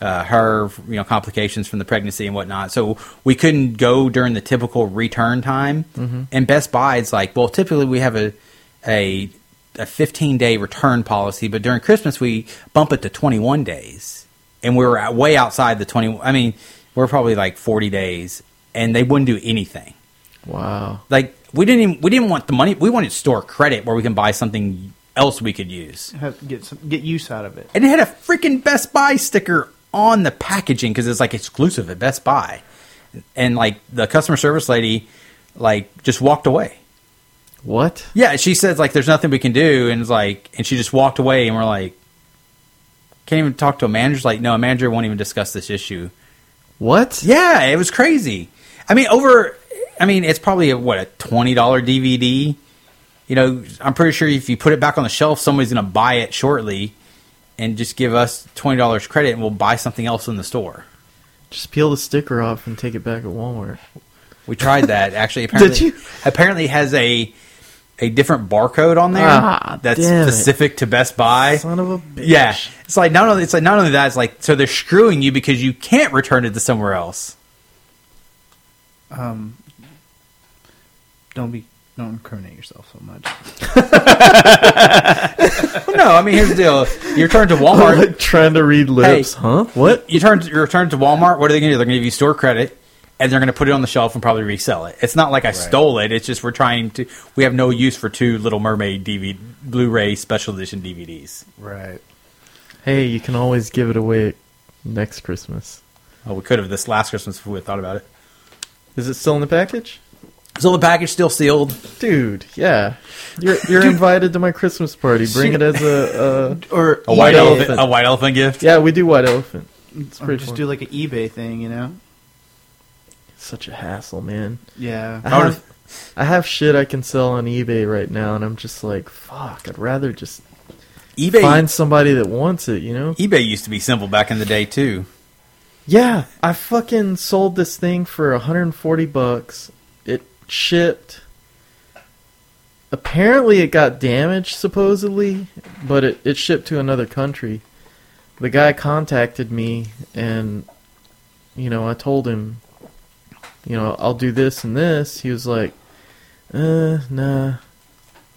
S2: uh, her, you know, complications from the pregnancy and whatnot. So we couldn't go during the typical return time. And Best Buy is like, well, typically we have a a a 15 day return policy, but during Christmas we bump it to 21 days, and we were way outside the 20. I mean, we're probably like 40 days, and they wouldn't do anything.
S1: Wow.
S2: Like we didn't even, we didn't want the money. We wanted store credit where we can buy something else we could use.
S3: Have get some, get use out of it.
S2: And it had a freaking Best Buy sticker on the packaging because it's like exclusive at Best Buy. And like the customer service lady, like just walked away.
S1: What?
S2: Yeah, she says like there's nothing we can do, and it's like, and she just walked away, and we're like, can't even talk to a manager. Like, no, a manager won't even discuss this issue
S1: What?
S2: Yeah, it was crazy. I mean, over. I mean, it's probably a, what a twenty dollar DVD. You know, I'm pretty sure if you put it back on the shelf, somebody's going to buy it shortly, and just give us twenty dollars credit, and we'll buy something else in the store.
S1: Just peel the sticker off and take it back at Walmart.
S2: We tried that actually. Apparently,
S1: you?
S2: apparently has a a different barcode on there
S1: Ah,
S2: that's
S1: damn it.
S2: specific to Best Buy.
S1: Son of a bitch.
S2: Yeah, it's like not only it's like not only that it's like so they're screwing you because you can't return it to somewhere else.
S3: Um, don't be don't incriminate yourself so much.
S2: Well, no, I mean here's the deal: you return to Walmart.
S1: like trying to read lips, huh? What?
S2: you turn to, you return to Walmart. What are they going to do? They're going to give you store credit, and they're going to put it on the shelf and probably resell it. It's not like I stole it. It's just we're trying to. We have no use for two Little Mermaid DVD, Blu-ray special edition DVDs.
S3: Right.
S1: Hey, you can always give it away next Christmas.
S2: Oh, we could have this last Christmas if we had thought about it.
S1: Is it still in the package?
S2: So the package still sealed.
S1: Dude, yeah. You're you're invited to my Christmas party. Bring it as a,
S3: Or
S2: A white
S1: eBay.
S2: elephant. A white elephant gift.
S1: yeah. We do white elephant. It's
S3: or
S1: pretty
S3: just
S1: fun.
S3: do like an eBay thing, you know?
S1: Such a hassle, man.
S3: Yeah.
S1: I have I have shit I can sell on eBay right now, and I'm just like, fuck. I'd rather just
S2: eBay.
S1: find somebody that wants it. You know?
S2: eBay used to be simple back in the day too.
S1: Yeah, I fucking sold this thing for 140 bucks. It shipped. Apparently, it got damaged, supposedly, but it, it shipped to another country. The guy contacted me, and, you know, I told him, you know, I'll do this and this. He was like, uh, nah.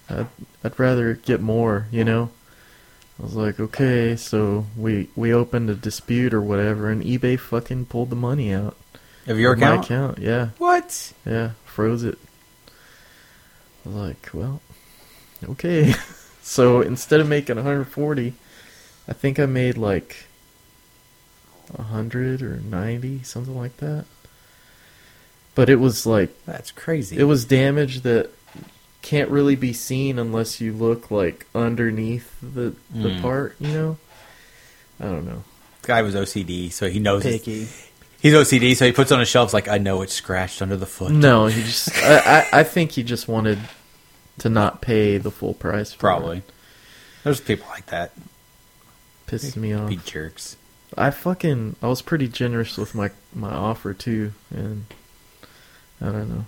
S1: I'd, I'd rather get more, you know? I was like, okay, so we we opened a dispute or whatever, and eBay fucking pulled the money out
S2: Of your
S1: of my
S2: account?
S1: account. Yeah,
S2: What?
S1: yeah, froze it. I was like, well, okay. so instead of making 140, I think I made like 100 or 90, something like that. But it was like
S2: That's crazy.
S1: it was damage that can't really be seen unless you look like underneath the the
S2: Mm.
S1: part, you know. I don't know.
S2: guy was OCD, so he knows
S3: Picky.
S2: he's OCD, so he puts on his shelves like I know it's scratched under the foot.
S1: No, he just. I, I I think he just wanted to not pay the full price. For
S2: Probably.
S1: it.
S2: There's people like that.
S1: pisses me off.
S2: Be jerks.
S1: I fucking I was pretty generous with my my offer too, and I don't know.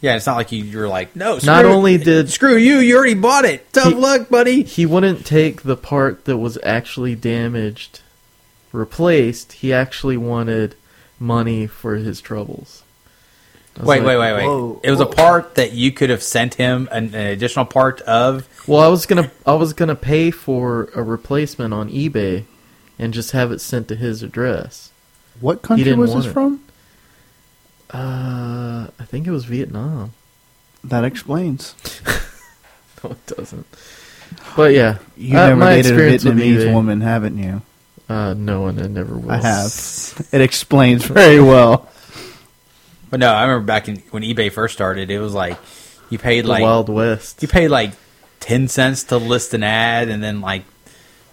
S2: Yeah, it's not like you, you're like, no.
S1: Not
S2: screw-
S1: only did-
S2: screw you, you already bought it. Tough
S1: He-
S2: luck, buddy.
S1: He wouldn't take the part that was actually damaged, replaced. He actually wanted money for his troubles.
S2: Wait,
S1: like,
S2: wait, wait, wait.
S3: whoa,
S2: it was a part that you could have sent him an, an additional part of.
S1: Well, I was gonna I was gonna pay for a replacement on eBay, and just have it sent to his address.
S3: What country was
S1: want
S3: this
S1: it.
S3: From?
S1: Uh, I think it was Vietnam.
S3: That explains.
S1: No, it doesn't. But yeah,
S3: You
S1: uh,
S3: never dated a Vietnamese
S1: eBay-
S3: woman, haven't you?
S1: Uh, no, and I never will.
S3: I have. It explains very well.
S2: But no, I remember back in, when eBay first started, it was like you paid
S1: The
S2: like
S1: Wild West.
S2: you paid like ten cents to list an ad, and then like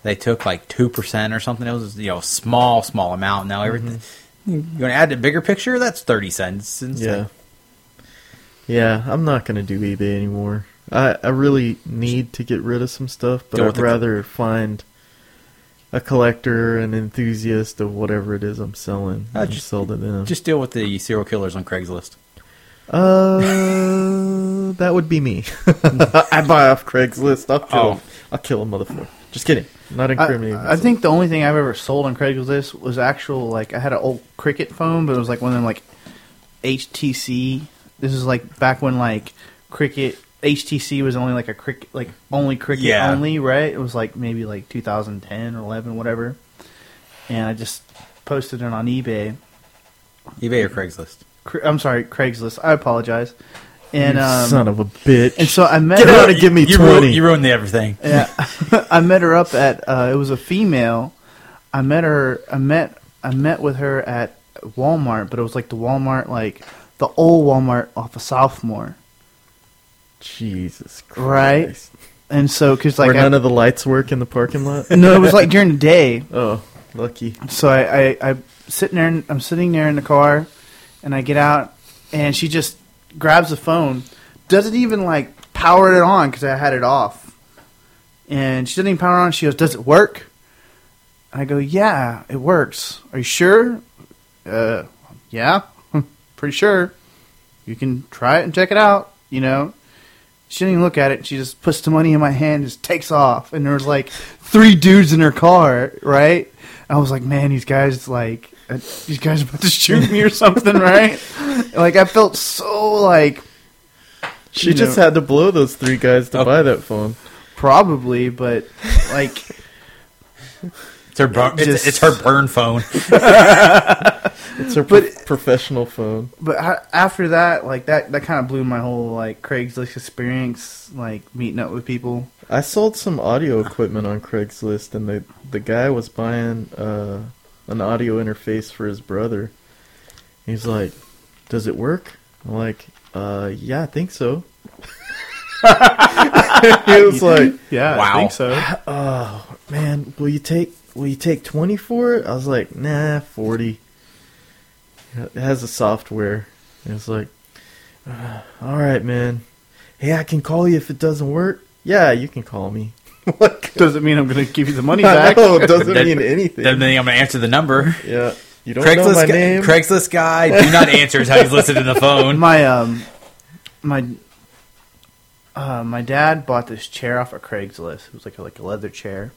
S2: they took like two percent or something. It was you know small small amount. Now everything
S1: Mm-hmm.
S2: You want to add a bigger picture? That's thirty cents. It's
S1: Yeah. Yeah, I'm not gonna do eBay anymore. I I really need to get rid of some stuff, but
S2: Go
S1: I'd rather find a collector, an enthusiast of whatever it is I'm selling,
S2: Uh,
S1: and
S2: just-
S1: sell to them.
S2: just deal with the serial killers on Craigslist.
S1: Uh, that would be me. I buy off Craigslist. I'll kill
S2: Oh.
S1: I'll kill a motherfucker. Just kidding. Not
S3: I,
S1: incriminating.
S3: I think the only thing I've ever sold on Craigslist was actual like I had an old Cricket phone, but it was like one of them like HTC. This is like back when like Cricket HTC was only like a cricket like only Cricket
S2: Yeah.
S3: only, right? It was like maybe like 2010 or 11, whatever. And I just posted it on eBay.
S2: eBay or Craigslist?
S3: I'm sorry, Craigslist. I apologize. And um,
S1: son of a bitch.
S3: and so I met
S1: Get
S3: her-
S1: out and give me
S2: you,
S1: twenty.
S2: Ruined, you ruined the everything.
S3: Yeah, I met her up at. Uh, it was a female. I met her. I met. I met with her at Walmart, but it was like the Walmart, like the old Walmart off of Sophomore,
S1: Jesus Christ.
S3: Right? and so because like
S1: Where
S3: I,
S1: none of the lights work in the parking lot.
S3: no, it was like during the day,
S1: Oh, Lucky.
S3: So I, I I'm sitting there. I'm sitting there in the car, and I get out, and she just grabs the phone, doesn't even like power it on because I had it off, and she doesn't even power it on. She goes, "Does it work?" I go, "Yeah, it works. Are you sure?" Uh, yeah, pretty sure. You can try it and check it out. You know. She didn't even look at it. She just puts the money in my hand, and just takes off, and there was like three dudes in her car, right? I was like, man, these guys like these guys about to shoot me or something, right? Like I felt so like
S1: She
S3: You
S1: just
S3: know.
S1: had to blow those three guys to
S2: Oh.
S1: buy that phone.
S3: probably, but like
S2: It's her bur-
S3: Just-
S2: it's her burn phone.
S1: It's her
S3: But-
S1: pro- professional phone.
S3: but after that, like that that kind of blew my whole like Craigslist experience, like meeting up with people.
S1: I sold some audio equipment on Craigslist, and the the guy was buying uh, an audio interface for his brother. He's like, "Does it work?" I'm like, "Uh, yeah, I think so." he was like,
S3: Yeah,
S2: Wow.
S3: I think so.
S1: "Oh man, will you take will you take twenty for it?" I was like, "Nah, 40 It has a software. It's like, uh, "All right, man. Hey, I can call you if it doesn't work." Yeah, you can call me. like,
S3: Doesn't mean I'm going to give you the money back.
S1: know, it doesn't
S2: That-
S1: mean anything.
S2: Doesn't mean I'm gonna answer the number.
S1: yeah, you don't know
S2: Craigslist
S1: my
S2: guy,
S1: name.
S2: Craigslist guy, do not answer is how he's listed in the phone.
S3: My um, my uh, my dad bought this chair off of Craigslist. It was like a, like a leather chair,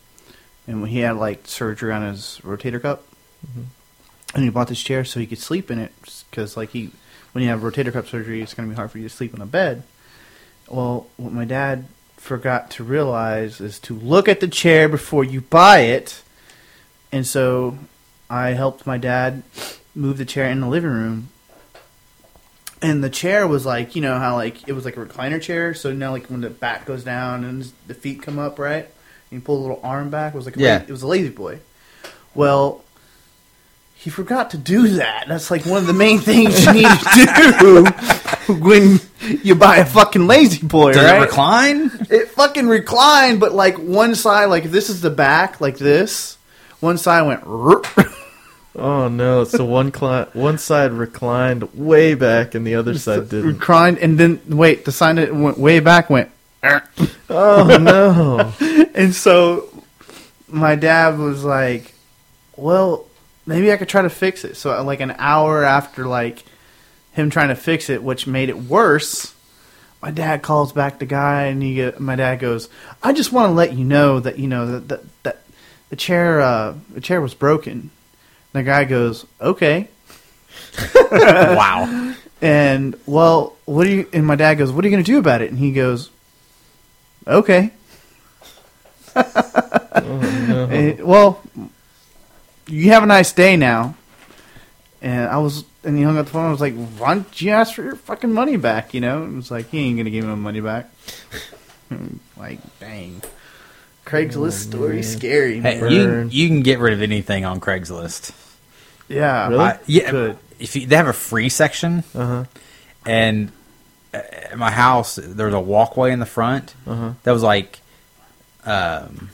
S3: and when he had like surgery on his rotator cuff, and he bought this chair so he could sleep in it because like he when you have rotator cuff surgery, it's going to be hard for you to sleep on a bed. Well, what my dad forgot to realize is to look at the chair before you buy it, and so I helped my dad move the chair in the living room. And the chair was like you know how like it was like a recliner chair? So now like when the back goes down and the feet come up right? And you pull a little arm back. It was like a
S2: Yeah.
S3: la- it was a La-Z-Boy. Well he forgot to do that. That's like one of the main things you need to do when you buy a fucking La-Z-Boy
S2: Does
S3: right
S2: it recline?
S3: it fucking reclined but like one side like this is the back like this one side went
S1: Oh no! So one cli- one side reclined way back, and the other side didn't.
S3: reclined and then wait the side that went way back went
S1: Oh no!
S3: And so my dad was like, "Well, maybe I could try to fix it." So like an hour after like him trying to fix it, which made it worse, my dad calls back the guy and he go, my dad goes, "I just want to let you know that you know that that, that the chair uh, the chair was broken." The guy goes, "Okay."
S2: wow.
S3: And well, what do you? And my dad goes, "What are you going to do about it?" And he goes, "Okay."
S1: Oh no!
S3: Eh, well, you have a nice day now. And I was, and he hung up the phone. I was like, "Why don't you ask for your fucking money back?" You know, and it was like he ain't gonna give him money back. like, dang, Craigslist
S1: Oh,
S3: story
S1: man.
S3: scary.
S2: Hey, you you can get rid of anything on Craigslist.
S3: yeah,
S1: Really?
S2: I- yeah,
S3: Good.
S2: if you, they have a free section,
S1: Uh huh.
S2: and uh, at my house there was a walkway in the front
S1: Uh huh.
S2: that was like um,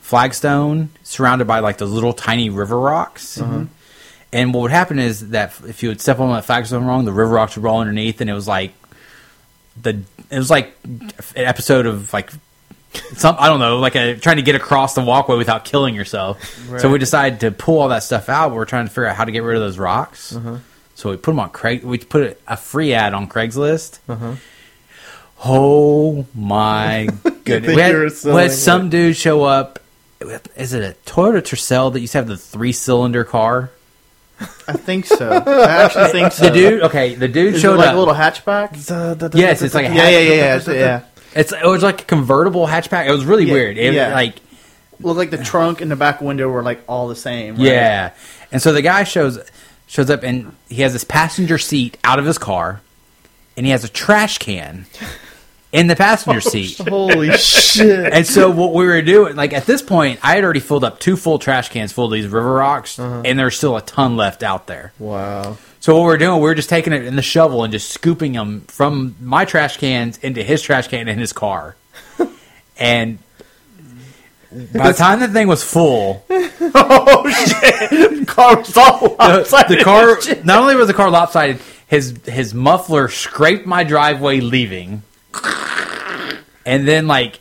S2: flagstone surrounded by like those little tiny river rocks.
S1: Uh-huh.
S2: And what would happen is that if you would step on that flagstone wrong, the river rocks would roll underneath, and it was like the it was like an episode of like some I don't know, like a trying to get across the walkway without killing yourself. So we decided to pull all that stuff out. But we're trying to figure out how to get rid of those rocks.
S1: Uh-huh.
S2: So we put them on Craig. We put a free ad on Craigslist.
S1: Uh huh.
S2: Oh my goodness! we had, we had some dude show up. Is it a Toyota Tercel that used to have the three cylinder car?
S3: I think so. I actually think so.
S2: The dude, okay, the dude
S3: is it
S2: showed
S3: like
S2: up.
S3: a little hatchback?
S2: Yes, it's like a
S3: Yeah, yeah, yeah, yeah, it's- yeah.
S2: It's it was like a convertible hatchback. It was really
S3: Yeah,
S2: weird. It,
S3: yeah.
S2: Like
S3: Looked like the trunk and the back window were like all the same. right?
S2: yeah, and so the guy shows shows up and he has this passenger seat out of his car, and he has a trash can in the passenger seat.
S1: Holy shit!
S2: And so what we were doing, like at this point, I had already filled up two full trash cans full of these river rocks,
S1: Uh-huh.
S2: and there's still a ton left out there.
S1: Wow.
S2: So what we we're doing, we were just taking it in the shovel and just scooping them from my trash cans into his trash can in his car. and By the time the thing was full,
S3: oh shit! car was all
S2: the,
S3: lopsided
S2: the car not only was the car lopsided, his his muffler scraped my driveway leaving, and then like,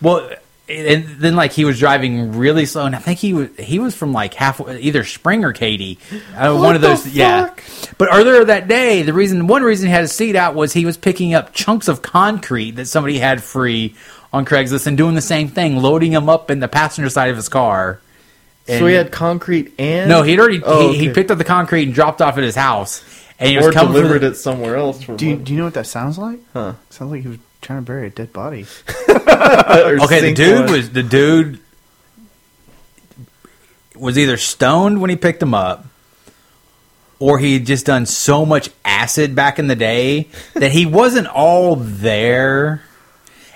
S2: well, and then like he was driving really slow, and I think he was he was from like halfway either Spring or Katy, uh, one of those, yeah. But earlier that day, the reason one reason he had his seat out was he was picking up chunks of concrete that somebody had free on Craigslist and doing the same thing, loading them up in the passenger side of his car.
S1: So he had concrete and
S2: no, he'd already
S1: Oh,
S2: he, he picked up the concrete and dropped off at his house, and he was
S1: or
S2: coming for
S1: delivered
S2: the,
S1: it somewhere else. For
S3: Do you, do you know what that sounds like?
S1: Huh.
S3: Sounds like he was trying to bury a dead body.
S2: Okay, the dude
S1: one.
S2: was the dude was either stoned when he picked him up, or he had just done so much acid back in the day that he wasn't all there.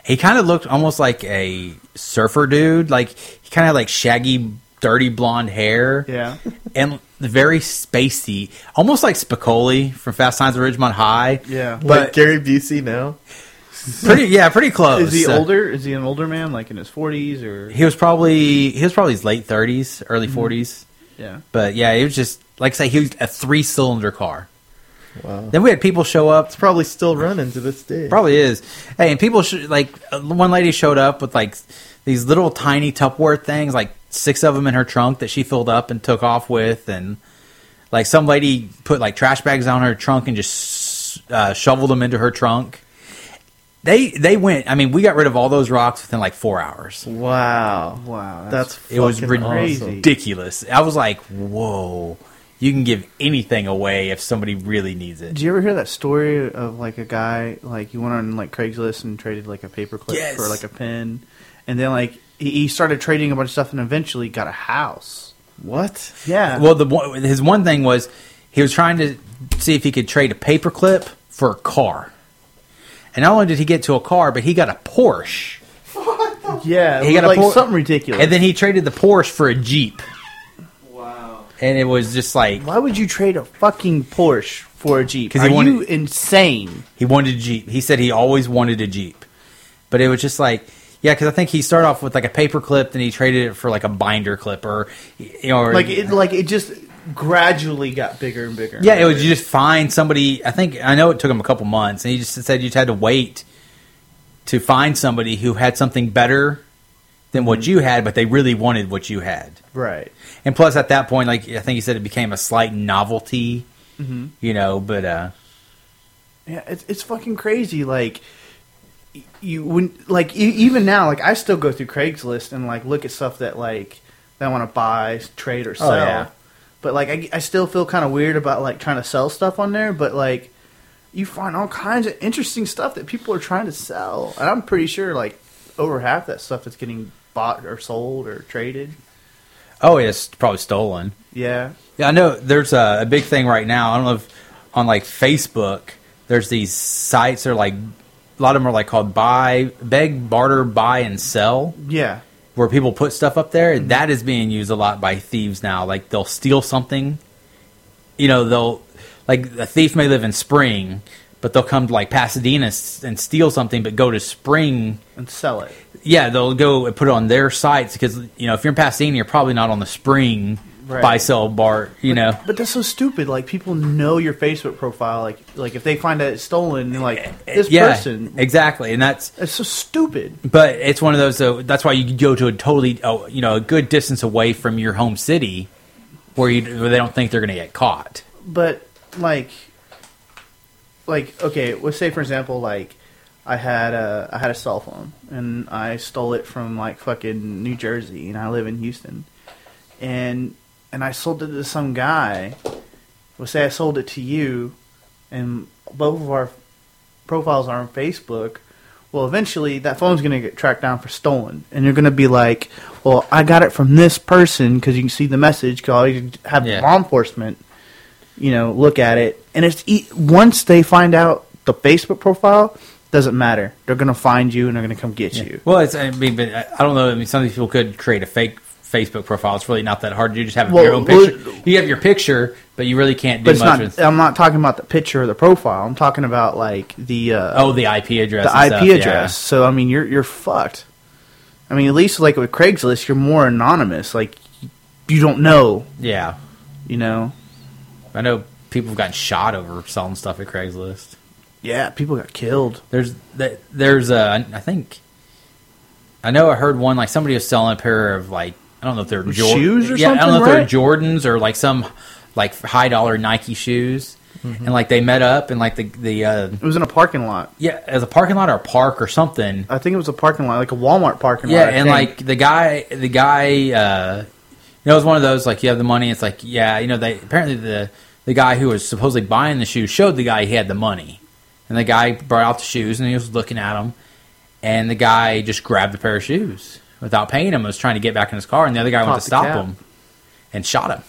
S2: He kind of looked almost like a surfer dude. Like he kind of like shaggy, dirty blonde hair.
S3: Yeah.
S2: and very spacey, almost like Spicoli from Fast Times at Ridgemont High.
S3: Yeah.
S1: like
S2: but
S1: Gary Busey now.
S2: pretty, yeah, pretty close.
S3: Is he
S2: Uh,
S3: older? Is he an older man, like in his forties or?
S2: He was probably he was probably his late thirties, early 40s
S3: Yeah.
S2: But yeah, it was just like I say, he was a three cylinder car.
S1: Wow,
S2: Then we had people show up.
S1: it's probably still running to this day.
S2: Probably is. Hey, and people sh- like uh, one lady showed up with like these little tiny Tupperware things, like six of them in her trunk that she filled up and took off with, and like some lady put like trash bags on her trunk and just uh, shoveled them into her trunk. They they went. I mean, we got rid of all those rocks within like four hours.
S1: Wow,
S3: Wow.
S1: that's
S2: It was
S1: fucking
S3: crazy.
S1: awesome.
S2: ridiculous. I was like, whoa. You can give anything away if somebody really needs it.
S3: Did you ever hear that story of like a guy like he went on like Craigslist and traded like a paperclip
S2: Yes.
S3: for like a pen, and then like he, he started trading a bunch of stuff and eventually got a house.
S1: What?
S3: Yeah.
S2: Well, the his one thing was he was trying to see if he could trade a paperclip for a car. And not only did he get to a car, but he got a Porsche.
S3: yeah,
S2: he got a
S3: was, like
S2: Por-
S3: something ridiculous.
S2: And then he traded the Porsche for a Jeep.
S3: wow.
S2: And it was just like
S3: Why would you trade a fucking Porsche for a Jeep?
S2: 'Cause
S3: Are
S2: he wanted-
S3: you insane?
S2: he wanted a Jeep. He said he always wanted a Jeep. But it was just like, yeah, because I think he started off with like a paper clip, then he traded it for like a binder clip, or you know, or,
S3: Like it, like it just gradually got bigger and bigger.
S2: Yeah, it was you just find somebody. I think I know it took him a couple months, and he just said you just had to wait to find somebody who had something better than what you had, but they really wanted what you had.
S3: right.
S2: And plus, at that point, like I think he said, it became a slight novelty.
S3: Mm-hmm.
S2: You know, but uh,
S3: Yeah, it's it's fucking crazy. Like you when like e- even now, like I still go through Craigslist and like look at stuff that like that I want to buy, trade, or oh, sell.
S2: yeah.
S3: But like I, I still feel kind of weird about like trying to sell stuff on there. But like you find all kinds of interesting stuff that people are trying to sell, and I'm pretty sure like over half that stuff is getting bought or sold or traded.
S2: oh, it's probably stolen.
S3: Yeah,
S2: Yeah, I know. There's a, a big thing right now. I don't know if on like Facebook, there's these sites that are like a lot of them are like called buy, beg, barter, buy, and sell.
S3: yeah,
S2: where people put stuff up there, that is being used a lot by thieves now. Like they'll steal something, you know, they'll like a thief may live in Spring, but they'll come to like Pasadena and steal something, but go to Spring.
S3: and sell it.
S2: Yeah, they'll go and put it on their sites because you know if you're in Pasadena, you're probably not on the Spring
S3: Right.
S2: buy sell bar. You know,
S3: But that's so stupid. Like people know your Facebook profile. Like like if they find that it's stolen, they're like eh, eh, this
S2: yeah,
S3: person.
S2: exactly, and that's
S3: It's so stupid.
S2: But it's one of those. though that's why you go to a totally, oh, you know, a good distance away from your home city, where you where they don't think they're going to get caught.
S3: But like, like okay, let's say for example, like I had a I had a cell phone and I stole it from like fucking New Jersey and I live in Houston, and and I sold it to some guy. Let's say I sold it to you, and both of our profiles are on Facebook. Well, eventually that phone's going to get tracked down for stolen, and you're going to be like, "Well, I got it from this person because you can see the message. Because you have
S2: Yeah.
S3: law enforcement, you know, look at it, and it's e- once they find out the Facebook profile, doesn't matter. They're going to find you and they're going to come get you.
S2: Well, it's I mean, but I don't know. I mean, some of these people could create a fake Facebook profile. It's really not that hard. You just have
S3: Well,
S2: your own
S3: well-
S2: picture. You have your picture, but you really can't do
S3: But it's
S2: much
S3: not.
S2: with.
S3: I'm not talking about the picture or the profile. I'm talking about like the uh,
S2: Oh, the IP address.
S3: the IP
S2: stuff, yeah.
S3: address. So I mean, you're you're fucked. I mean, at least like with Craigslist, you're more anonymous. Like you don't know,
S2: Yeah,
S3: you know.
S2: I know people have gotten shot over selling stuff at Craigslist.
S3: Yeah, people got killed.
S2: There's th- there's uh, I think I know I heard one like somebody was selling a pair of like I don't know if they're
S3: Shoes or
S2: yeah, I don't know
S3: something,
S2: if
S3: right?
S2: they're Jordans or like some like high dollar Nike shoes, and like they met up and like the the uh,
S3: It was in a parking lot.
S2: yeah as a parking lot or a park or something.
S3: I think it was a parking lot, like a Walmart parking
S2: Yeah,
S3: lot. I
S2: and like the guy, the guy, uh, you know, it was one of those like you have the money. It's like yeah, you know, they apparently the the guy who was supposedly buying the shoes showed the guy he had the money, and the guy brought out the shoes and he was looking at them, and the guy just grabbed a pair of shoes without paying him. Was trying to get back in his car, and the other guy went to stop
S3: cap.
S2: him and shot him.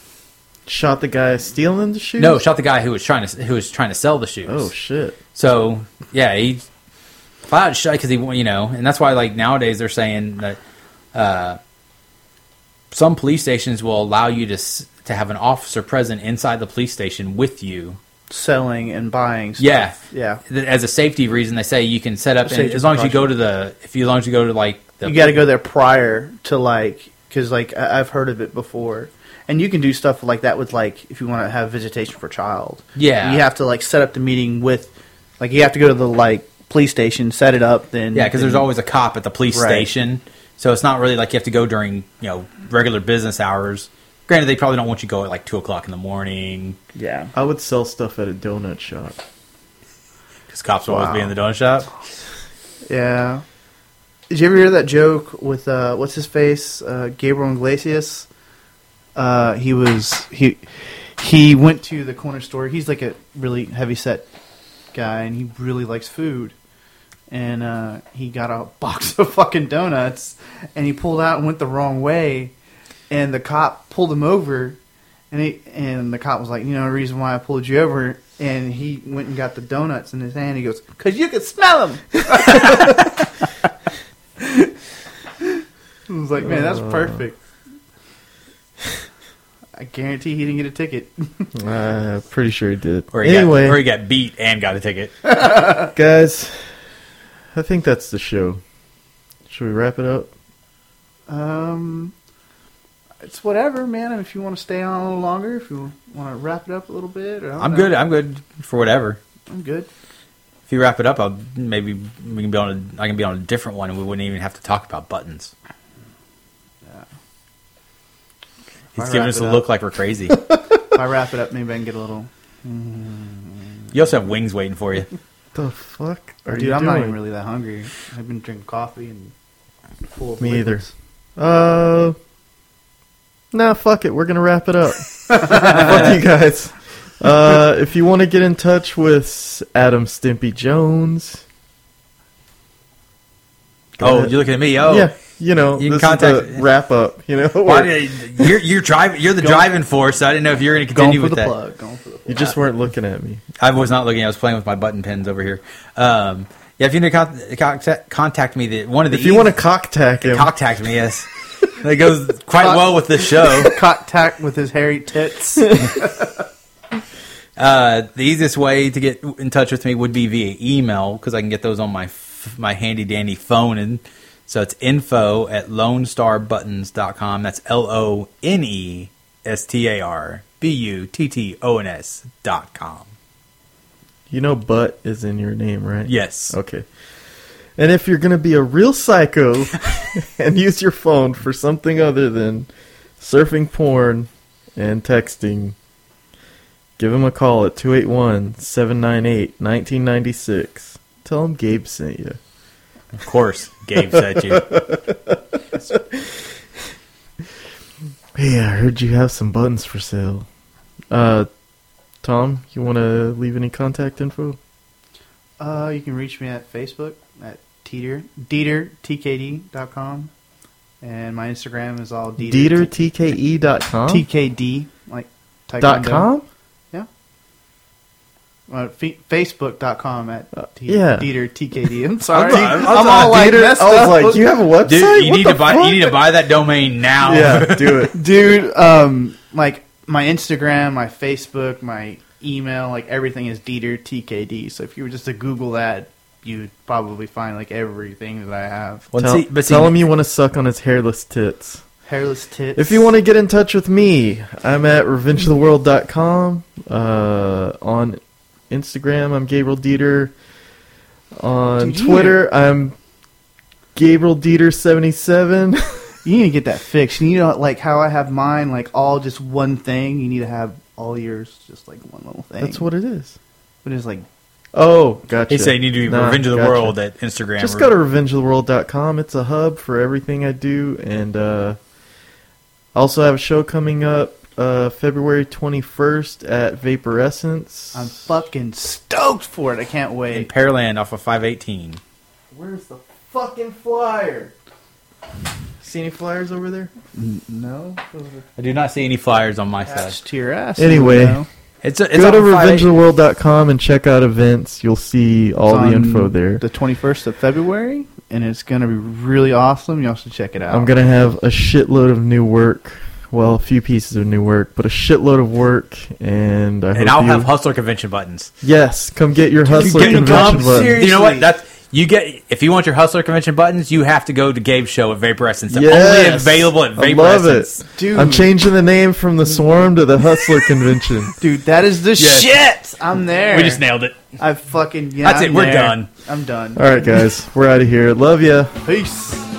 S1: Shot the guy stealing the shoes.
S2: No, shot the guy who was trying to who was trying to sell the shoes.
S1: Oh shit.
S2: So yeah, he fired shot because he, you know, and that's why like nowadays they're saying that uh, some police stations will allow you to s- to have an officer present inside the police station with you.
S3: Selling and buying. Stuff.
S2: Yeah.
S3: yeah.
S2: As a safety reason, they say you can set up and as long as you go to the if you as long as you go to like the
S3: You got to go there prior to like because like I- I've heard of it before, and you can do stuff like that with like if you want to have visitation for child.
S2: Yeah.
S3: you have to like set up the meeting with, like you have to go to the like police station, set it up. Then
S2: yeah because there's always a cop at the police
S3: Right.
S2: station, so it's not really like you have to go during you know regular business hours. Granted, they probably don't want you to go at like two o'clock in the morning
S3: yeah.
S1: I would sell stuff at a donut shop.
S2: because cops will always be in the donut shop.
S3: Yeah. Did you ever hear that joke with uh, what's his face, uh, Gabriel Iglesias? Uh, he was he he went to the corner store. He's like a really heavy set guy, and he really likes food. And uh, he got a box of fucking donuts, and he pulled out and went the wrong way, and the cop pulled him over, and he and the cop was like, you know, the reason why I pulled you over. And he went and got the donuts in his hand. He goes, "Cause you could smell them." I was like, man, that's
S1: Uh.
S3: perfect. I guarantee he didn't get a ticket.
S1: Uh, pretty sure he did.
S2: Or he,
S1: anyway,
S2: got, or he got beat and got a ticket.
S1: guys, I think that's the show. Should we wrap it up?
S3: Um, it's whatever, man. If you want to stay on a little longer, if you want to wrap it up a little bit, or I don't
S2: I'm
S3: know.
S2: good. I'm good for whatever.
S3: I'm good.
S2: If you wrap it up, I'll maybe we can be on. A, I can be on a different one, and we wouldn't even have to talk about buttons.
S3: I
S2: He's giving us
S3: it
S2: a
S3: up-
S2: look like we're crazy.
S3: If I wrap it up, maybe I can get a little.
S2: you also have wings waiting for you.
S1: The fuck are
S3: Dude,
S1: you
S3: I'm
S1: doing?
S3: not even really that hungry. I've been drinking coffee and full of
S1: Me either. Uh, nah, fuck it. We're gonna wrap it up. fuck you guys. Uh, if you want to get in touch with Adam Stimpy Jones,
S2: Oh,
S1: ahead.
S2: you're looking at me. Oh,
S1: yeah, you know,
S2: you can
S1: this
S2: contact
S1: is the wrap up. You know,
S2: Why did, you're you're driving. You're the
S3: Go-
S2: driving force. So I didn't know if you were going to
S3: Going
S2: continue
S3: for
S2: with
S3: the
S2: that.
S3: plug. Going for the plug.
S1: you just weren't looking at me.
S2: I was not looking. I was playing with my button pins over here. Um, yeah, if you need to con- contact, contact me, the one of the
S1: If you
S2: easy-
S1: want to cocktack him,
S2: contact me, yes, that goes quite well with this show.
S3: Contact with his hairy tits.
S2: Uh, the easiest way to get in touch with me would be via email because I can get those on my f- my handy dandy phone. And so it's info at lonestarbuttons.com. That's L O N E S T A R B U T T O N S dot com.
S1: you know, butt is in your name, right?
S2: Yes.
S1: Okay. And if you're gonna be a real psycho and use your phone for something other than surfing porn and texting, give him a call at 281-798-1996. Tell him Gabe sent you.
S2: Of course, Gabe sent you.
S1: Hey, I heard you have some buttons for sale. Uh, Tom, you want to leave any contact info?
S3: Uh, you can reach me at Facebook at Teeter, Dieter, TKD.com. And my Instagram is all Dieter.
S1: DieterTKE.com?
S3: TKD, like
S1: dot
S3: Taekwondo.
S1: com?
S3: Uh, fe- Facebook.com at
S1: Uh,
S3: T-
S1: yeah.
S3: Dieter, TKD. I'm sorry.
S2: I'm-
S3: I'm,
S2: I'm-
S3: all like
S1: Dieter-
S3: messed
S1: I was
S3: up.
S1: like, you have a website?
S2: Dude, you
S1: What
S2: need to buy
S1: fuck?
S2: you need to buy that domain now.
S1: Yeah, do it.
S3: Dude, um, like my Instagram, my Facebook, my email, like everything is Dieter TKD. So if you were just to Google that, you'd probably find like everything that I have.
S2: Well,
S1: tell
S2: see, but see,
S1: tell him you want to suck on his hairless tits.
S3: Hairless tits.
S1: If you want to get in touch with me, I'm at revengeoftheworld.com. Uh, on Instagram, I'm Gabriel Dieter. On
S3: Dude, you
S1: Twitter, I'm Gabriel Dieter77.
S3: you need to get that fixed. You need to like how I have mine, like all just one thing. You need to have all yours just like one little thing.
S1: That's what it is.
S3: But it's like
S1: Oh, gotcha.
S2: he said you need to be
S1: Nah,
S2: Revenge of the
S1: gotcha.
S2: World at Instagram.
S1: Just
S2: or-
S1: go to revengeoftheworld.com. It's a hub for everything I do. And uh, I also have a show coming up uh, February 21st at Vaporescence.
S3: I'm fucking stoked for it. I can't wait.
S2: in
S3: wait.
S2: Pearland off of 518.
S1: Where's the fucking flyer? See any flyers over there?
S3: No,
S2: I do not see any flyers on my side.
S3: attached to your ass.
S1: Anyway.
S3: you know?
S2: It's, a, it's
S1: Go
S2: on
S1: to
S2: 518.
S1: revengeoftheworld.com and check out events. You'll see all
S3: It's
S1: the
S3: on
S1: info there.
S3: The 21st of February, and it's gonna be really awesome. You all should check it out.
S1: I'm going to have a shitload of new work. Well, a few pieces of new work, but a shitload of work. And I
S2: And
S1: hope
S2: I'll
S1: you-
S2: have Hustler Convention buttons.
S1: Yes, come get your Hustler Convention
S2: come
S1: button.
S2: You know what? That's you get if you want your Hustler Convention buttons, you have to go to Gabe's show at Vaporescence. They're only available at
S1: I love
S2: Vaporescence.
S1: it.
S3: Dude.
S1: I'm changing the name from the Swarm to the Hustler Convention.
S3: Dude, that is the
S2: Yes.
S3: shit. I'm there.
S2: We just nailed it.
S3: I fucking yeah.
S2: That's it,
S3: I'm
S2: we're
S3: there.
S2: done.
S3: I'm done.
S1: All right, guys, we're out of here. Love ya.
S3: Peace.